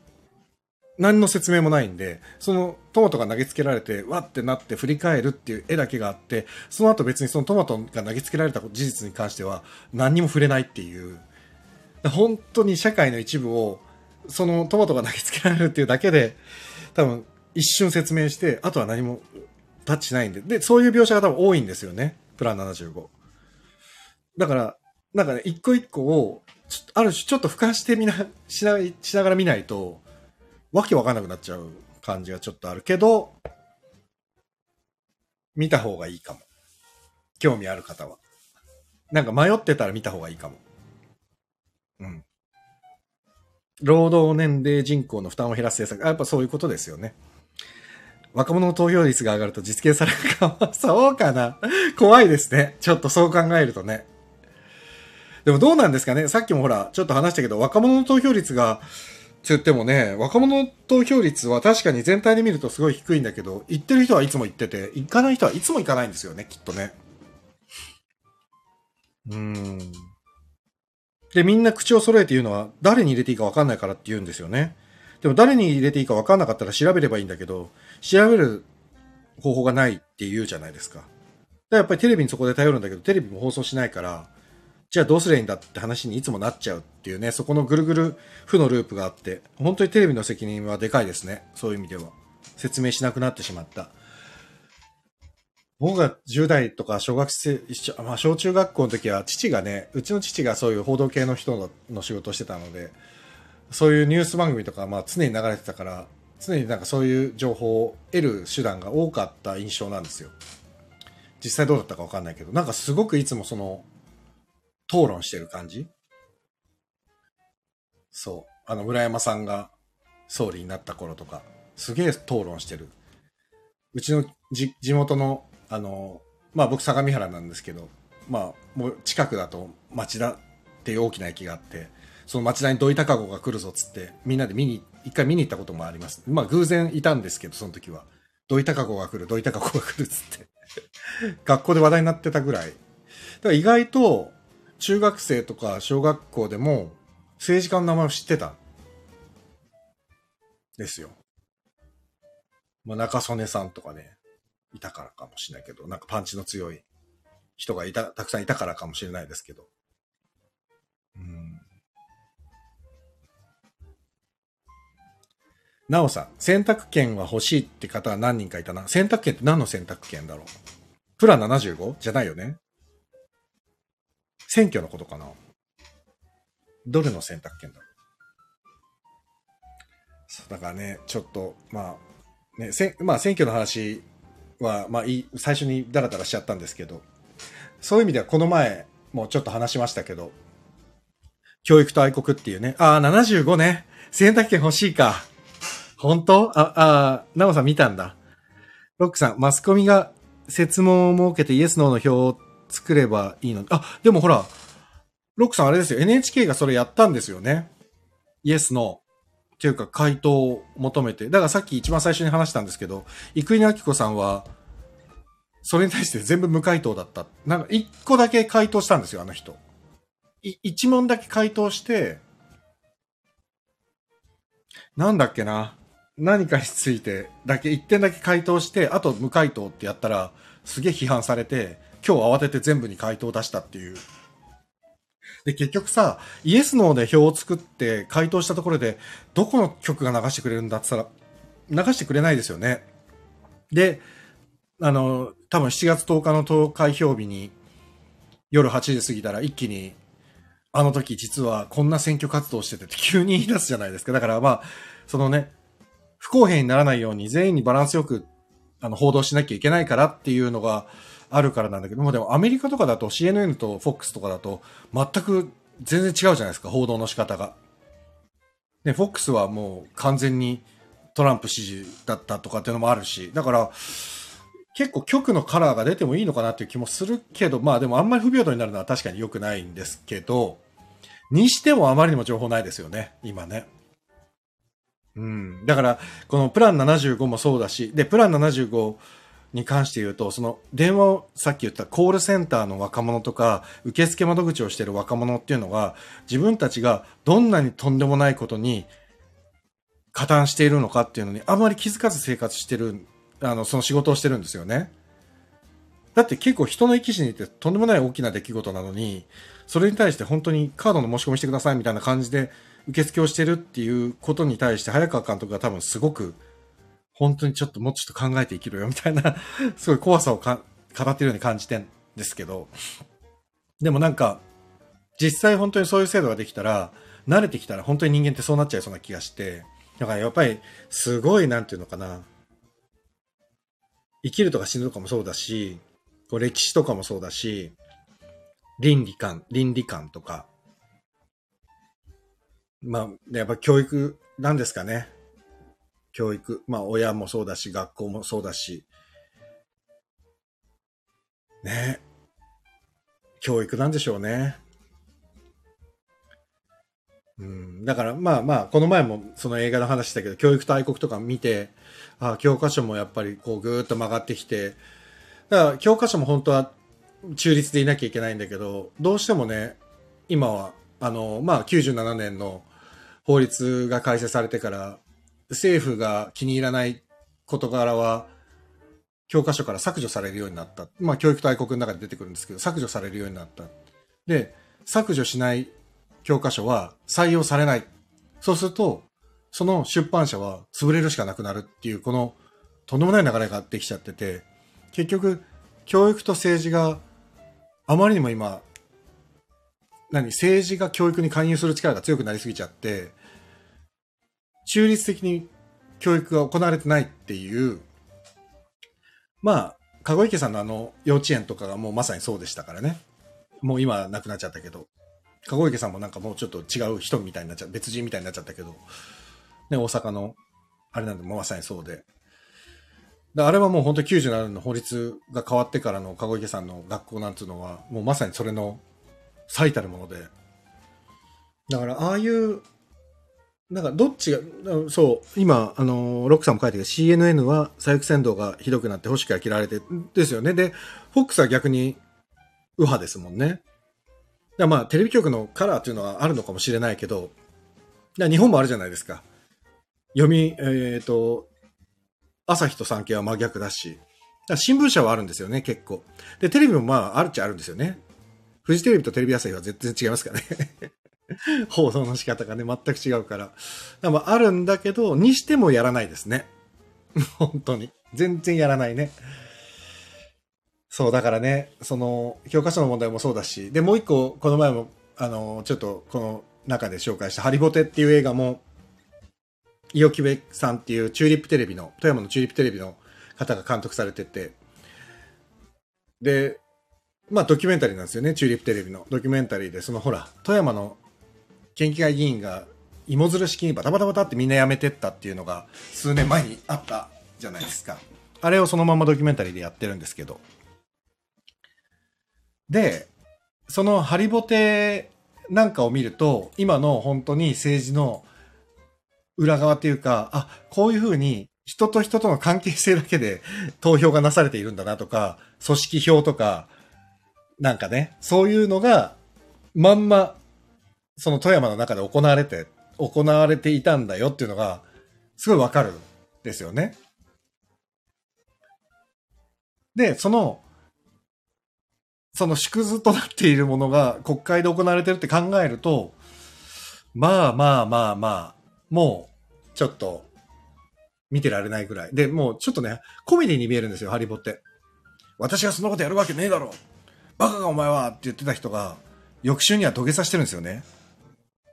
[SPEAKER 1] 何の説明もないんで、そのトマトが投げつけられて、わってなって振り返るっていう絵だけがあって、その後別にそのトマトが投げつけられた事実に関しては何にも触れないっていう、本当に社会の一部を、そのトマトが投げつけられるっていうだけで、多分一瞬説明して、あとは何もタッチしないんで。で、そういう描写が多分多いんですよね。プラン75。だから、なんかね、一個一個を、ある種ちょっと俯瞰してみな、しな、しながら見ないと、わけわかんなくなっちゃう感じがちょっとあるけど、見た方がいいかも。興味ある方は。なんか迷ってたら見た方がいいかも。うん。労働年齢人口の負担を減らす政策。やっぱそういうことですよね。若者の投票率が上がると実現されるかも そうかな。怖いですね。ちょっとそう考えるとね。でもどうなんですかね？さっきもほら、ちょっと話したけど、若者の投票率が、つってもね、若者の投票率は確かに全体で見るとすごい低いんだけど、行ってる人はいつも行ってて、行かない人はいつも行かないんですよね、きっとね。うん。で、みんな口を揃えて言うのは、誰に入れていいか分かんないからって言うんですよね。でも誰に入れていいか分かんなかったら調べればいいんだけど、調べる方法がないって言うじゃないですか。かやっぱりテレビにそこで頼るんだけど、テレビも放送しないから、じゃあどうすりゃいいんだって話にいつもなっちゃうっていうね、そこのぐるぐる負のループがあって、本当にテレビの責任はでかいですね。そういう意味では。説明しなくなってしまった。僕が10代とか小学生、まあ小中学校の時は父がね、うちの父がそういう報道系の人の仕事をしてたので、そういうニュース番組とかまあ常に流れてたから、常になんかそういう情報を得る手段が多かった印象なんですよ。実際どうだったかわかんないけど、なんかすごくいつもその、討論してる感じ？そう。あの、村山さんが総理になった頃とか、すげえ討論してる。うちのじ地元の、あの、まあ僕相模原なんですけど、まあもう近くだと町田っていう大きな駅があって、その町田に土井高子が来るぞっつって、みんなで見に、一回見に行ったこともあります。まあ偶然いたんですけど、その時は。土井高子が来る、土井高子が来るっつって。学校で話題になってたぐらい。だから意外と、中学生とか小学校でも政治家の名前を知ってた。ですよ。まあ、中曽根さんとかね、いたからかもしれないけど、なんかパンチの強い人がいた、たくさんいたからかもしれないですけど。うん。なおさん、選択権は欲しいって方は何人かいたな。選択権って何の選択権だろう？プラ 75? じゃないよね。選挙のことかな？どれの選択権だ？ろうだからね、ちょっと、まあ、ね、せまあ、選挙の話は、まあ、いい、最初にダラダラしちゃったんですけど、そういう意味ではこの前もちょっと話しましたけど、教育と愛国っていうね、ああ、75ね。選択権欲しいか。本当？あ、あ、なおさん見たんだ。ロックさん、マスコミが設問を設けてイエスノーの票を作ればいいの。あ、でもほら、ロックさんあれですよ。NHK がそれやったんですよね。イエスの。っていうか回答を求めて。だからさっき一番最初に話したんですけど、生稲晃子さんは、それに対して全部無回答だった。なんか一個だけ回答したんですよ、あの人。い一問だけ回答して、なんだっけな。何かについてだけ一点だけ回答して、あと無回答ってやったら、すげえ批判されて、今日慌てて全部に回答を出したっていう。で、結局さ、イエスノーで表を作って回答したところで、どこの曲が流してくれるんだって言ったら、流してくれないですよね。で、あの、多分7月10日の投開票日に、夜8時過ぎたら一気に、あの時実はこんな選挙活動しててって急に言い出すじゃないですか。だからまあ、そのね、不公平にならないように全員にバランスよく、あの、報道しなきゃいけないからっていうのがあるからなんだけども、でもアメリカとかだと CNN と FOX とかだと全く全然違うじゃないですか、報道の仕方が。で、FOX はもう完全にトランプ支持だったとかっていうのもあるし、だから、結構局のカラーが出てもいいのかなっていう気もするけど、まあでもあんまり不平等になるのは確かに良くないんですけど、にしてもあまりにも情報ないですよね、今ね。うん。だから、このプラン75もそうだし、で、プラン75に関して言うと、その電話をさっき言ったコールセンターの若者とか、受付窓口をしている若者っていうのが、自分たちがどんなにとんでもないことに加担しているのかっていうのに、あまり気づかず生活してる、あの、その仕事をしてるんですよね。だって結構人の生き死にってとんでもない大きな出来事なのに、それに対して本当にカードの申し込みしてくださいみたいな感じで受付をしてるっていうことに対して早川監督が多分すごく本当にちょっともうちょっと考えて生きろよ みたいなすごい怖さをか語ってるように感じてんですけど、でもなんか、実際本当にそういう制度ができたら、慣れてきたら本当に人間ってそうなっちゃいそうな気がして、だからやっぱりすごいなんていうのかな、生きるとか死ぬとかもそうだし、こう歴史とかもそうだし、倫理観、倫理観とか、まあ、やっぱ教育なんですかね。教育。まあ、親もそうだし、学校もそうだし。ね。教育なんでしょうね。うん、だからまあまあ、この前もその映画の話したけど、教育大国とか見て、あ教科書もやっぱりこうぐーっと曲がってきて、だから教科書も本当は中立でいなきゃいけないんだけど、どうしてもね、今は、あの、まあ97年の法律が改正されてから、政府が気に入らない事柄は、教科書から削除されるようになった。まあ、教育大国の中で出てくるんですけど、削除されるようになった。で、削除しない教科書は採用されない。そうすると、その出版社は潰れるしかなくなるっていう、このとんでもない流れができちゃってて、結局、教育と政治があまりにも今、何、政治が教育に勧誘する力が強くなりすぎちゃって、中立的に教育が行われてないっていう、まあ、籠池さんのあの幼稚園とかがもうまさにそうでしたからね。もう今亡くなっちゃったけど。籠池さんもなんかもうちょっと違う人みたいになっちゃう、別人みたいになっちゃったけど、ね、大阪の、あれなんで、もまさにそうで。であれはもう本当に97年の法律が変わってからの籠池さんの学校なんていうのは、もうまさにそれの最たるもので。だから、ああいうなんかどっちが、そう、今、あの、ロックさんも書いてる CNN は左翼扇動がひどくなって星から切られて、ですよね。で、フォックスは逆に右派ですもんね。だまあ、テレビ局のカラーっていうのはあるのかもしれないけど、だ日本もあるじゃないですか。読み、えっ、ー、と、朝日と産経は真逆だし、だ新聞社はあるんですよね、結構。で、テレビもまあ、あるっちゃあるんですよね。フジテレビとテレビ朝日は全然違いますからね。報道の仕方がね、全く違うから。だからあるんだけど、にしてもやらないですね。本当に。全然やらないね。そう、だからね、その、教科書の問題もそうだし、で、もう一個、この前も、あの、ちょっと、この中で紹介した、ハリボテっていう映画も、伊予木部さんっていうチューリップテレビの、富山のチューリップテレビの方が監督されてて、で、まあドキュメンタリーなんですよね、チューリップテレビの。ドキュメンタリーで、そのほら、富山の県議会議員が芋づる式にバタバタバタってみんな辞めてったっていうのが数年前にあったじゃないですか。あれをそのままドキュメンタリーでやってるんですけど。で、そのハリボテなんかを見ると、今の本当に政治の裏側っていうか、あ、こういうふうに人と人との関係性だけで 投票がなされているんだなとか、組織票とか、なんかね、そういうのがまんまその富山の中で行われて、行われていたんだよっていうのが、すごいわかるんですよね。で、その、その縮図となっているものが国会で行われてるって考えると、まあまあまあまあ、もう、ちょっと、見てられないぐらい。で、もうちょっとね、コメディに見えるんですよ、ハリボって。私がそんなことやるわけねえだろバカがお前はって言ってた人が、翌週には土下座してるんですよね。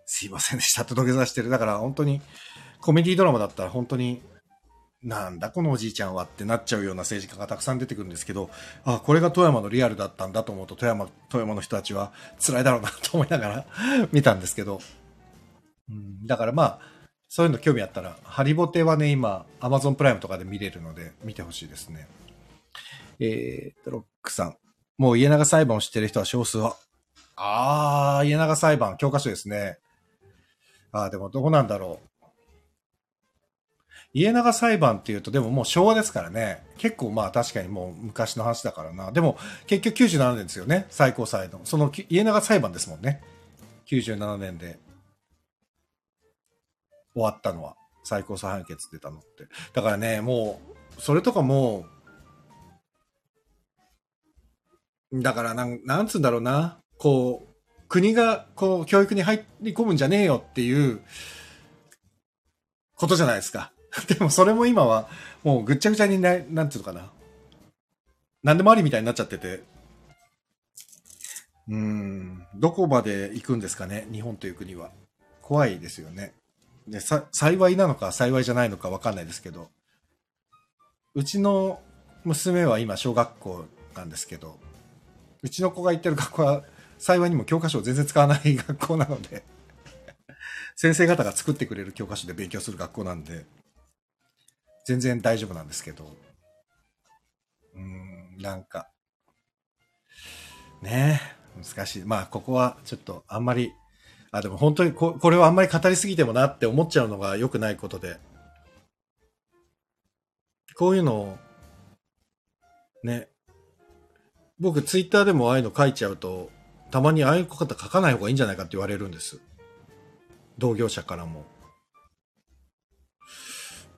[SPEAKER 1] すいませんでしたって土下座してる。だから本当に、コメディドラマだったら本当に、なんだこのおじいちゃんはってなっちゃうような政治家がたくさん出てくるんですけど、あ、これが富山のリアルだったんだと思うと、富山、富山の人たちは辛いだろうなと思いながら 見たんですけど、うん、だからまあ、そういうの興味あったら、ハリボテはね、今、アマゾンプライムとかで見れるので、見てほしいですね。えー、ロックさん。もう家長裁判を知ってる人は少数は。あー、家長裁判、教科書ですね。あー、でもどこなんだろう。家長裁判っていうと、でももう昭和ですからね。結構まあ確かにもう昔の話だからな。でも結局97年ですよね。最高裁の。その家長裁判ですもんね。97年で終わったのは。最高裁判決出たのって。だからね、もう、それとかもだからなん、なんつうんだろうな。こう、国が、こう、教育に入り込むんじゃねえよっていうことじゃないですか。でもそれも今は、もうぐっちゃぐちゃにな、なんていうのかな。何でもありみたいになっちゃってて。うん、どこまで行くんですかね、日本という国は。怖いですよね。で、さ、幸いなのか幸いじゃないのかわかんないですけど、うちの娘は今小学校なんですけど、うちの子が行ってる学校は幸いにも教科書を全然使わない学校なので先生方が作ってくれる教科書で勉強する学校なんで、全然大丈夫なんですけど、うん、なんか、ねえ、難しい。まあ、ここはちょっとあんまり、あ、でも本当にここれはあんまり語りすぎてもなって思っちゃうのが良くないことで、こういうのを、ね、僕ツイッターでもああいうの書いちゃうと、たまにああいう方書かない方がいいんじゃないかって言われるんです。同業者からも。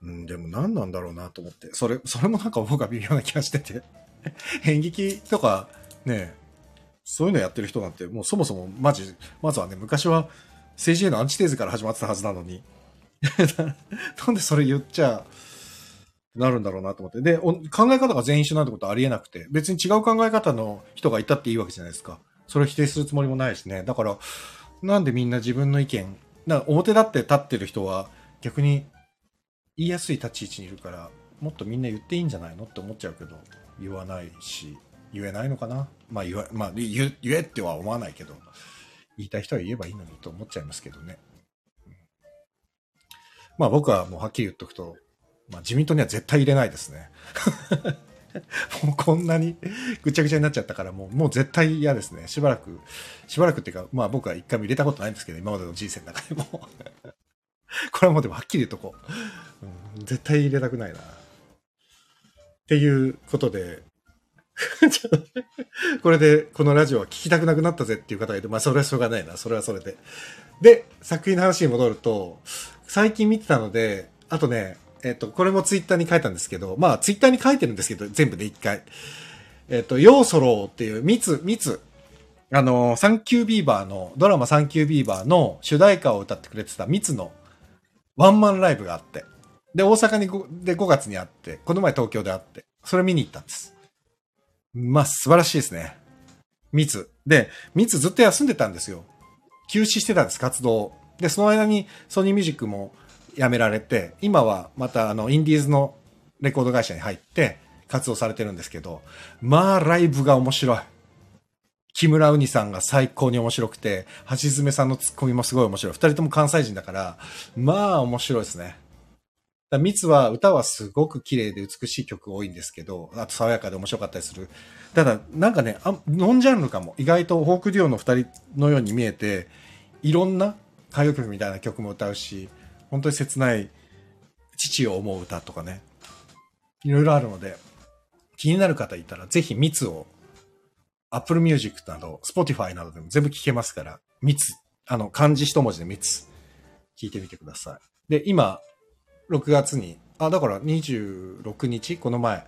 [SPEAKER 1] うん、でも何なんだろうなと思って。それ、それもなんか僕は微妙な気がしてて。演劇とか、ね、そういうのやってる人なんて、もうそもそも、マジ、まずはね、昔は政治へのアンチテーゼから始まってたはずなのに。なんでそれ言っちゃ、なるんだろうなと思って。で、考え方が全員一緒なんてことはありえなくて、別に違う考え方の人がいたっていいわけじゃないですか。それを否定するつもりもないしね。だから、なんでみんな自分の意見、な表立って立ってる人は逆に言いやすい立ち位置にいるから、もっとみんな言っていいんじゃないのって思っちゃうけど、言わないし、言えないのかな？まあ言わ、まあ言言えっては思わないけど、言いたい人は言えばいいのにと思っちゃいますけどね。まあ僕はもうはっきり言っとくと、まあ、自民党には絶対入れないですね。もうこんなにぐちゃぐちゃになっちゃったからもう、もう絶対嫌ですね。しばらく、しばらくっていうか、まあ僕は一回も入れたことないんですけど、今までの人生の中でも これはもうでもはっきり言うとこう、うん、絶対入れたくないな。っていうことで これでこのラジオは聞きたくなくなったぜっていう方がいて、まあそれはしょうがないな。それはそれで。で、作品の話に戻ると、最近見てたので、あとね、えっと、これもツイッターに書いたんですけど、まあ、ツイッターに書いてるんですけど、全部で一回。えっと、ヨーソローっていう、ミツ、ミツ、あの、サンキュービーバーの、ドラマサンキュービーバーの主題歌を歌ってくれてたミツのワンマンライブがあって、で、大阪に5で5月にあって、この前東京であって、それ見に行ったんです。まあ、素晴らしいですね。ミツ。で、ミツずっと休んでたんですよ。休止してたんです、活動。で、その間にソニーミュージックも辞められて、今はまたあの、インディーズのレコード会社に入って活動されてるんですけど、まあ、ライブが面白い。木村うにさんが最高に面白くて、橋爪さんのツッコミもすごい面白い。二人とも関西人だから、まあ面白いですね。ミツは歌はすごく綺麗で美しい曲多いんですけど、あと爽やかで面白かったりする。ただ、なんかね、あノンジャンルかも。意外とフォークデュオの二人のように見えて、いろんな歌謡曲みたいな曲も歌うし、本当に切ない父を思う歌とかね、いろいろあるので、気になる方いたら、ぜひ密を、Apple Music など、Spotify などでも全部聞けますから、密、あの、漢字一文字で密、聞いてみてください。で、今、6月に、あ、だから26日、この前、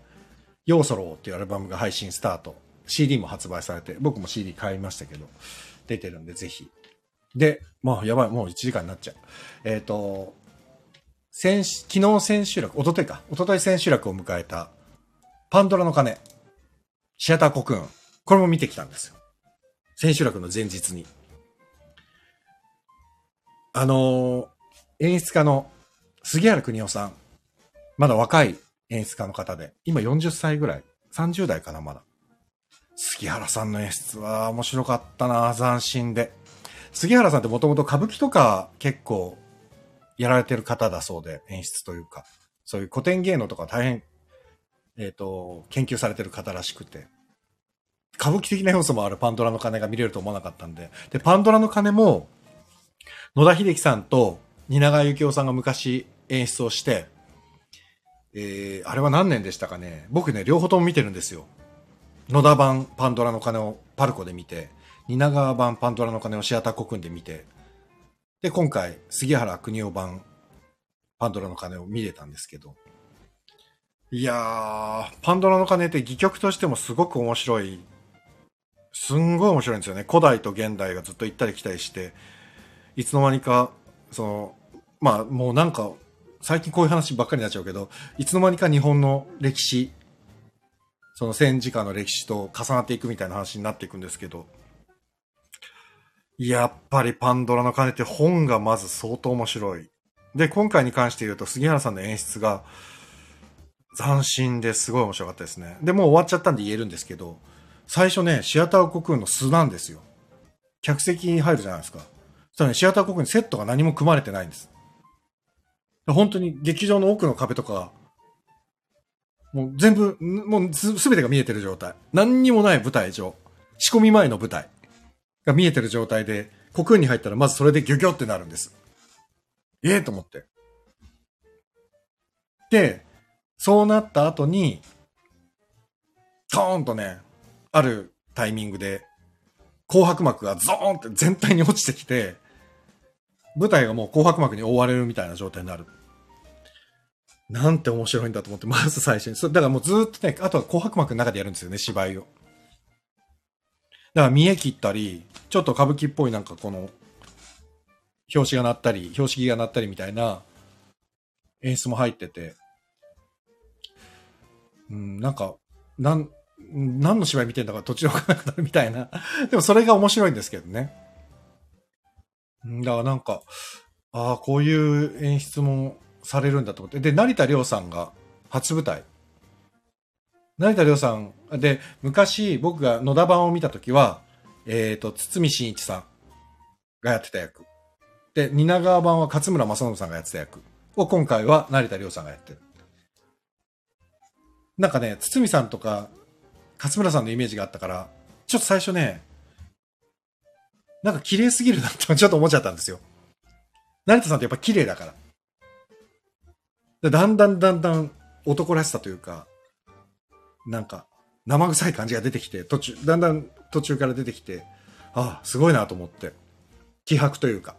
[SPEAKER 1] ヨーソローっていうアルバムが配信スタート。CD も発売されて、僕も CD 買いましたけど、出てるんでぜひ。で、もうやばい、もう1時間になっちゃう。えっ、ー、と、先、昨日千秋楽、おとといか、おととい千秋楽を迎えた、パンドラの鐘、シアターコクーン。これも見てきたんですよ。千秋楽の前日に。あのー、演出家の杉原邦夫さん。まだ若い演出家の方で、今40歳ぐらい。30代かな、まだ。杉原さんの演出は面白かったな、斬新で。杉原さんってもともと歌舞伎とか結構やられてる方だそうで、演出というか、そういう古典芸能とか大変、えっ、ー、と、研究されてる方らしくて、歌舞伎的な要素もあるパンドラの鐘が見れると思わなかったんで、で、パンドラの鐘も、野田秀樹さんと蜷川幸雄さんが昔演出をして、えー、あれは何年でしたかね。僕ね、両方とも見てるんですよ。野田版パンドラの鐘をパルコで見て、蜷川版パンドラの鐘をシアターコクンで見て、で、今回、杉原邦夫版パンドラの鐘を見れたんですけど、いやー、パンドラの鐘って戯曲としてもすごく面白い。すんごい面白いんですよね。古代と現代がずっと行ったり来たりして、いつの間にか、その、まあもうなんか、最近こういう話ばっかりになっちゃうけど、いつの間にか日本の歴史、その戦時下の歴史と重なっていくみたいな話になっていくんですけど、やっぱりパンドラの鐘って本がまず相当面白い。で、今回に関して言うと杉原さんの演出が斬新ですごい面白かったですね。で、もう終わっちゃったんで言えるんですけど、最初ね、シアターコクーンの巣なんですよ。客席に入るじゃないですか。そしたらね、シアターコクーンにセットが何も組まれてないんです。本当に劇場の奥の壁とか、もう全部、もうすべてが見えてる状態。何にもない舞台上。仕込み前の舞台。が見えてる状態で、コクーンに入ったらまずそれでギョギョってなるんです。ええー、と思って。で、そうなった後に、トーンとね、あるタイミングで、紅白幕がゾーンって全体に落ちてきて、舞台がもう紅白幕に覆われるみたいな状態になる。なんて面白いんだと思って、まず最初に。だからもうずっとね、あとは紅白幕の中でやるんですよね、芝居を。だから見え切ったり、ちょっと歌舞伎っぽいなんかこの、表紙が鳴ったり、標識が鳴ったりみたいな演出も入ってて、うん、なんか、なん、何の芝居見てんだか途中わからなくなるみたいな。でもそれが面白いんですけどね。だからなんか、ああ、こういう演出もされるんだと思って。で、成田凌さんが初舞台。成田凌さん、で、昔僕が野田版を見たときは、えっ、ー、と、堤真一さんがやってた役。で、蜷川版は勝村正信さんがやってた役を今回は成田凌さんがやってる。なんかね、堤さんとか勝村さんのイメージがあったから、ちょっと最初ね、なんか綺麗すぎるなってちょっと思っちゃったんですよ。成田さんってやっぱ綺麗だから。だんだんだんだん男らしさというか、なんか生臭い感じが出てきて、途中、だんだん途中から出てきて、ああ、すごいなと思って。気迫というか、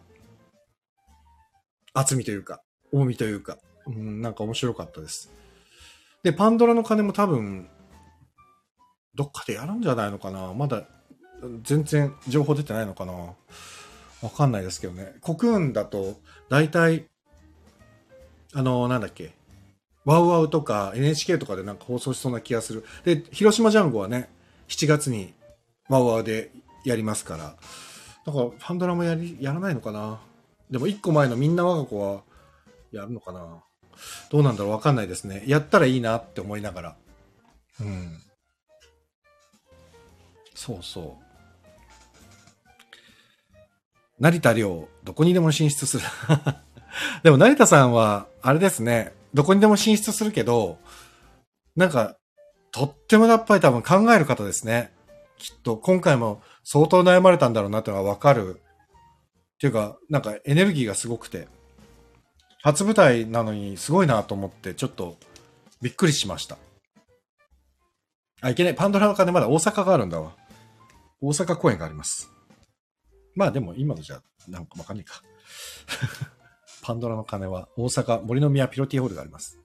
[SPEAKER 1] 厚みというか、重みというか、うん、なんか面白かったです。で、パンドラの鐘も多分、どっかでやるんじゃないのかなまだ、全然情報出てないのかなわかんないですけどね。コクーンだと、大体、あの、なんだっけ、ワウワウとか NHK とかでなんか放送しそうな気がする。で、広島ジャンゴはね、7月にワウワウでやりますから、なんかパンドラもやり、やらないのかなでも1個前のみんな我が子はやるのかなどうなんだろうわかんないですね。やったらいいなって思いながら。うん。そうそう。成田凌、どこにでも進出する。でも成田さんは、あれですね。どこにでも進出するけど、なんか、とってもやっぱり多分考える方ですね。きっと、今回も相当悩まれたんだろうなってのがわかる。っていうか、なんかエネルギーがすごくて、初舞台なのにすごいなと思って、ちょっとびっくりしました。あ、いけない。パンドラの鐘まだ大阪があるんだわ。大阪公演があります。まあでも今のじゃ、なんかわかんないか。パンドラの鐘は大阪森の宮ピロティホールがあります。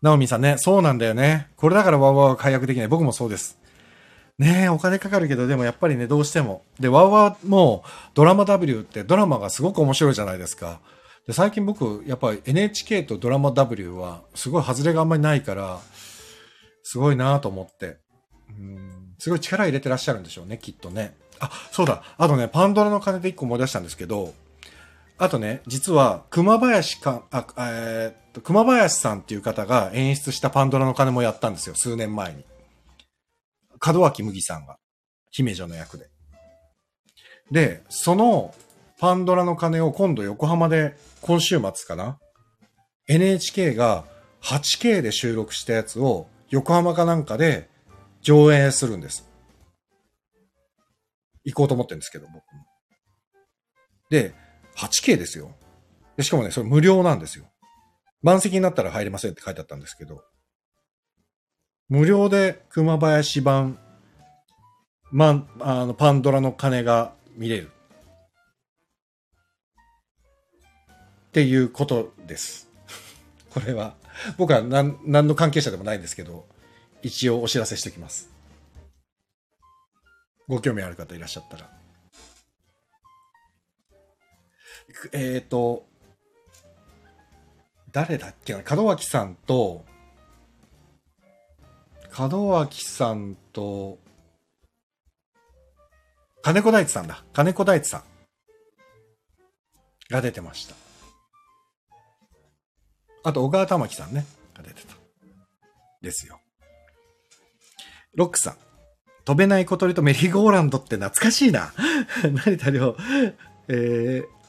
[SPEAKER 1] ナオミさんね、そうなんだよね。これだからワウワウは解約できない。僕もそうです。ねえ、お金かかるけど、でもやっぱりね、どうしても。で、ワウワウもドラマ W ってドラマがすごく面白いじゃないですか。で、最近僕、やっぱり NHK とドラマ W はすごい外れがあんまりないから、すごいなと思って。うん、すごい力入れてらっしゃるんでしょうね、きっとね。あ、そうだ。あとね、パンドラの鐘で一個思い出したんですけど、あとね、実は、熊林か、あ、えーっと、熊林さんっていう方が演出したパンドラの鐘もやったんですよ、数年前に。門脇麦さんが、姫女の役で。で、そのパンドラの鐘を今度横浜で、今週末かな ?NHK が 8K で収録したやつを横浜かなんかで上映するんです。行こうと思ってるんですけど、僕も。で、8K ですよ。しかもね、それ無料なんですよ。満席になったら入れませんって書いてあったんですけど、無料で熊林版、ま、あの、パンドラの鐘が見れる。っていうことです。これは、僕は何、何の関係者でもないんですけど、一応お知らせしておきます。ご興味ある方いらっしゃったら。えっ、ー、と、誰だっけな？門脇さんと、門脇さんと、金子大地さんだ。金子大地さんが出てました。あと、小川玉樹さんね、が出てた。ですよ。ロックさん。飛べない小鳥とメリーゴーランドって懐かしいな。成田亮。えー、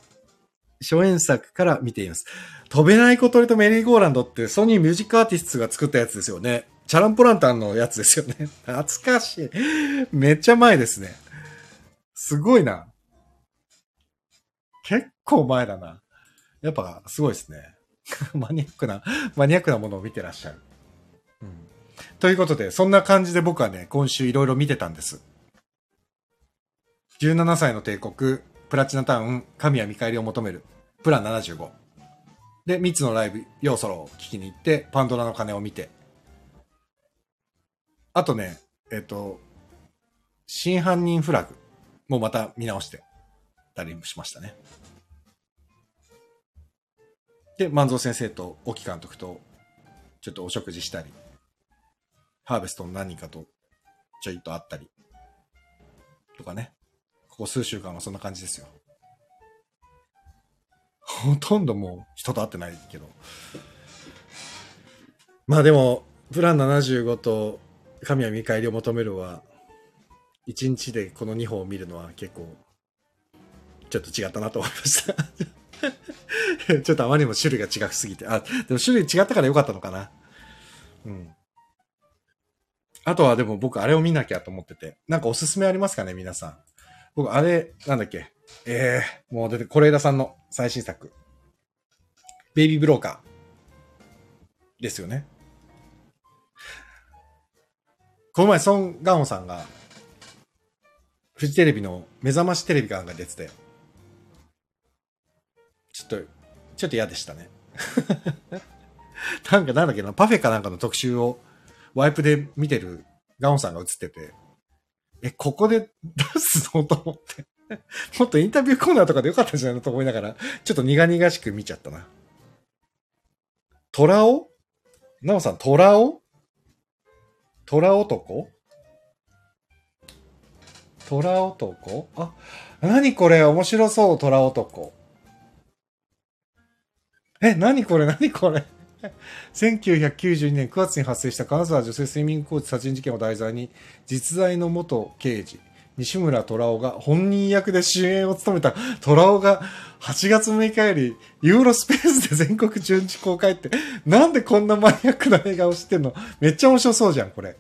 [SPEAKER 1] 初演作から見ています。飛べない小鳥とメリーゴーランドってソニーミュージックアーティストが作ったやつですよね。チャランポランタンのやつですよね。懐かしい。めっちゃ前ですね。すごいな。結構前だな。やっぱすごいですね。マニアックな、マニアックなものを見てらっしゃる。うん、ということで、そんな感じで僕はね、今週いろいろ見てたんです。17歳の帝国、プラチナタウン、神は見返りを求める、プラン75。で、3つのライブ、要素を聞きに行って、パンドラの鐘を見て。あとね、えっ、と、真犯人フラグもまた見直してたりしましたね。で、万蔵先生と沖監督とちょっとお食事したり、ハーベストの何人かとちょいと会ったり、とかね。ここ数週間はそんな感じですよ。ほとんどもう人と会ってないけど。まあでも、プラン75と神は見返りを求めるは、1日でこの2本を見るのは結構、ちょっと違ったなと思いました。ちょっとあまりにも種類が違くすぎて。あ、でも種類違ったからよかったのかな。うん。あとはでも僕あれを見なきゃと思ってて。なんかおすすめありますかね皆さん。僕あれ、なんだっけえー、もう出て、是枝さんの最新作。ベイビーブローカー。ですよね。この前、ソン・ガンホさんが、フジテレビの目覚ましテレビかなんか出てて、ちょっと、ちょっと嫌でしたね。なんかなんだっけな、パフェかなんかの特集をワイプで見てるガオンさんが映ってて、え、ここで出すの？と思って。もっとインタビューコーナーとかでよかったんじゃないの？と思いながら、ちょっと苦々しく見ちゃったな。トラオナオさん、トラオトラ男？トラ男？あ、何これ？面白そう、トラ男。え、何これ？何これ？1992年9月に発生した金沢女性スイミングコーチ殺人事件を題材に実在の元刑事西村虎夫が本人役で主演を務めた虎夫が8月6日よりユーロスペースで全国順次公開ってなんでこんなマニアックな映画を知ってんの？めっちゃ面白そうじゃんこれ。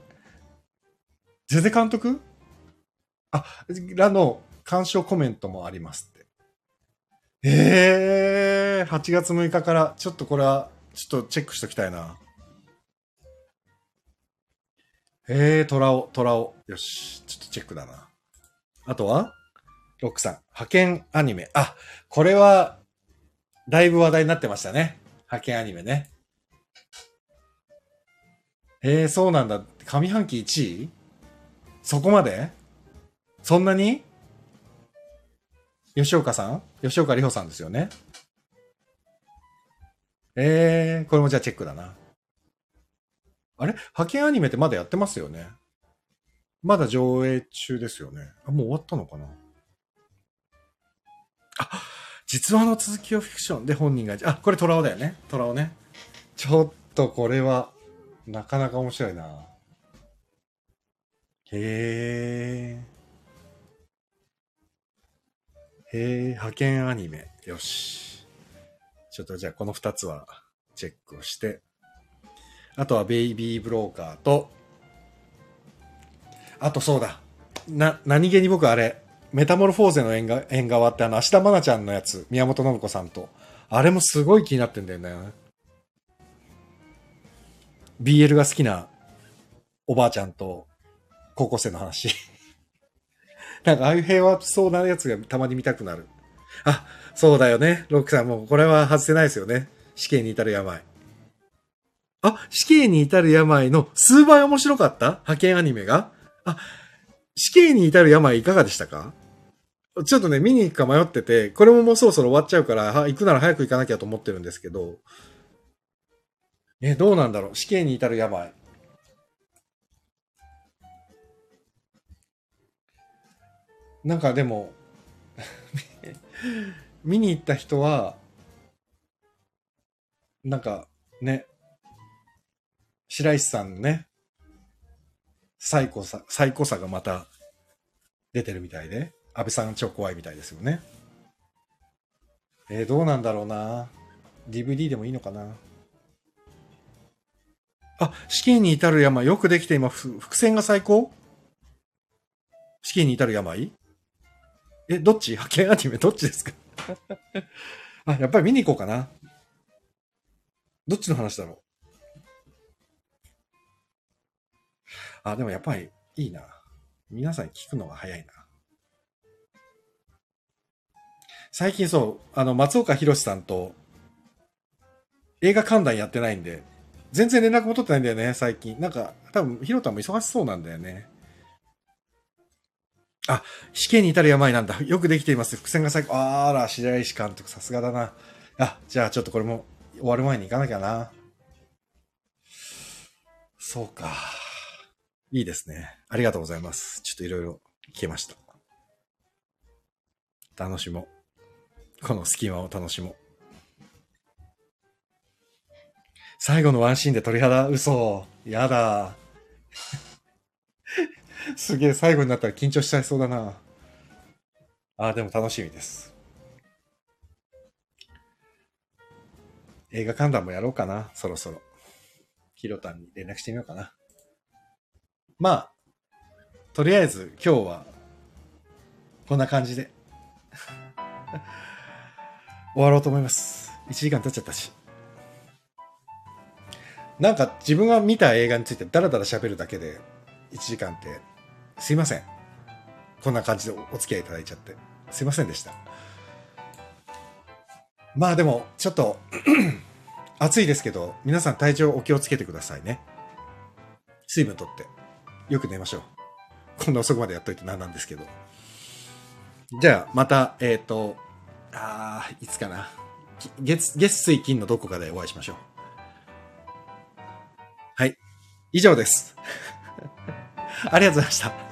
[SPEAKER 1] 全然監督？あらの鑑賞コメントもありますって。ええー、8月6日からちょっとこれはちょっとチェックしときたいな。えー、トラオ、トラオ。よし、ちょっとチェックだな。あとは？ロックさん、派遣アニメ。あ、これは、だいぶ話題になってましたね。派遣アニメね。えー、そうなんだ。上半期1位？そこまで？そんなに？吉岡さん？吉岡里帆さんですよね。えー、これもじゃあチェックだな。あれ？派遣アニメってまだやってますよね？まだ上映中ですよね？あ、もう終わったのかな？あ、実話の続きをフィクションで本人が、あ、これトラオだよね？トラオね。ちょっとこれは、なかなか面白いな。へえ。へえ、派遣アニメ。よし。ちょっとじゃあこの二つはチェックをして。あとはベイビーブローカーと、あとそうだ。な、何気に僕あれ、メタモルフォーゼの縁側縁側ってあの、芦田愛菜ちゃんのやつ、宮本信子さんと。あれもすごい気になってんだよね。BL が好きなおばあちゃんと高校生の話。なんかああいう平和そうなやつがたまに見たくなる。あ、そうだよね。ロックさんもうこれは外せないですよね。死刑に至る病。あ、死刑に至る病の数倍面白かった？派遣アニメが？あ、死刑に至る病いかがでしたか？ちょっとね、見に行くか迷ってて、これももうそろそろ終わっちゃうから、行くなら早く行かなきゃと思ってるんですけど、え、どうなんだろう？死刑に至る病。なんかでも、見に行った人は、なんかね、白石さんのね、最高さ、最高さがまた出てるみたいで、安倍さん超怖いみたいですよね。えー、どうなんだろうな。DVD でもいいのかな。あ、死刑に至る病、よくできて今、伏線が最高？死刑に至る病え、どっち？派遣アニメどっちですか？あ、やっぱり見に行こうかな。どっちの話だろう？あ、でもやっぱりいいな。皆さんに聞くのが早いな。最近そう、あの、松岡弘さんと映画観覧やってないんで、全然連絡も取ってないんだよね、最近。なんか、多分、ひろたも忙しそうなんだよね。あ、死刑に至る病なんだ。よくできています。伏線が最高。あら、白石監督、さすがだな。あ、じゃあちょっとこれも終わる前に行かなきゃな。そうか。いいですね。ありがとうございます。ちょっといろいろ聞けました。楽しもう。この隙間を楽しもう。最後のワンシーンで鳥肌、嘘。やだ。すげえ、最後になったら緊張しちゃいそうだな。ああ、でも楽しみです。映画観覧もやろうかな、そろそろ。ヒロタンに連絡してみようかな。まあ、とりあえず今日は、こんな感じで 終わろうと思います。1時間経っちゃったし。なんか自分が見た映画についてダラダラ喋るだけで1時間ってすいません。こんな感じでお付き合いいただいちゃって。すいませんでした。まあでも、ちょっと 暑いですけど、皆さん体調お気をつけてくださいね。水分とって。よく寝ましょう。こんな遅くまでやっといて何なんですけど。じゃあ、また、えっ、ー、と、ああ、いつかな。月、月水金のどこかでお会いしましょう。はい。以上です。ありがとうございました。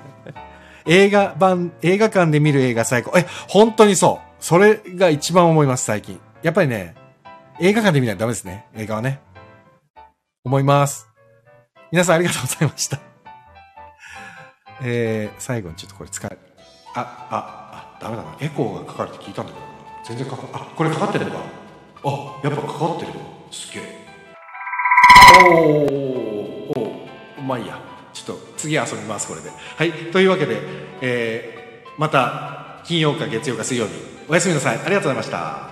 [SPEAKER 1] 映画版、映画館で見る映画最高。え、本当にそう。それが一番思います、最近。やっぱりね、映画館で見ないとダメですね。映画はね。思います。皆さんありがとうございました。えー、最後にちょっとこれ使え、あ、あ、あ、ダメだな。エコーがかかるって聞いたんだけど全然かか、あ、これかかってるのか。あ、やっぱかかってるすげえ。おー、おまあいいや。ちょっと次遊びます、これで。はい。というわけで、えー、また金曜か月曜か水曜日、おやすみなさい。ありがとうございました。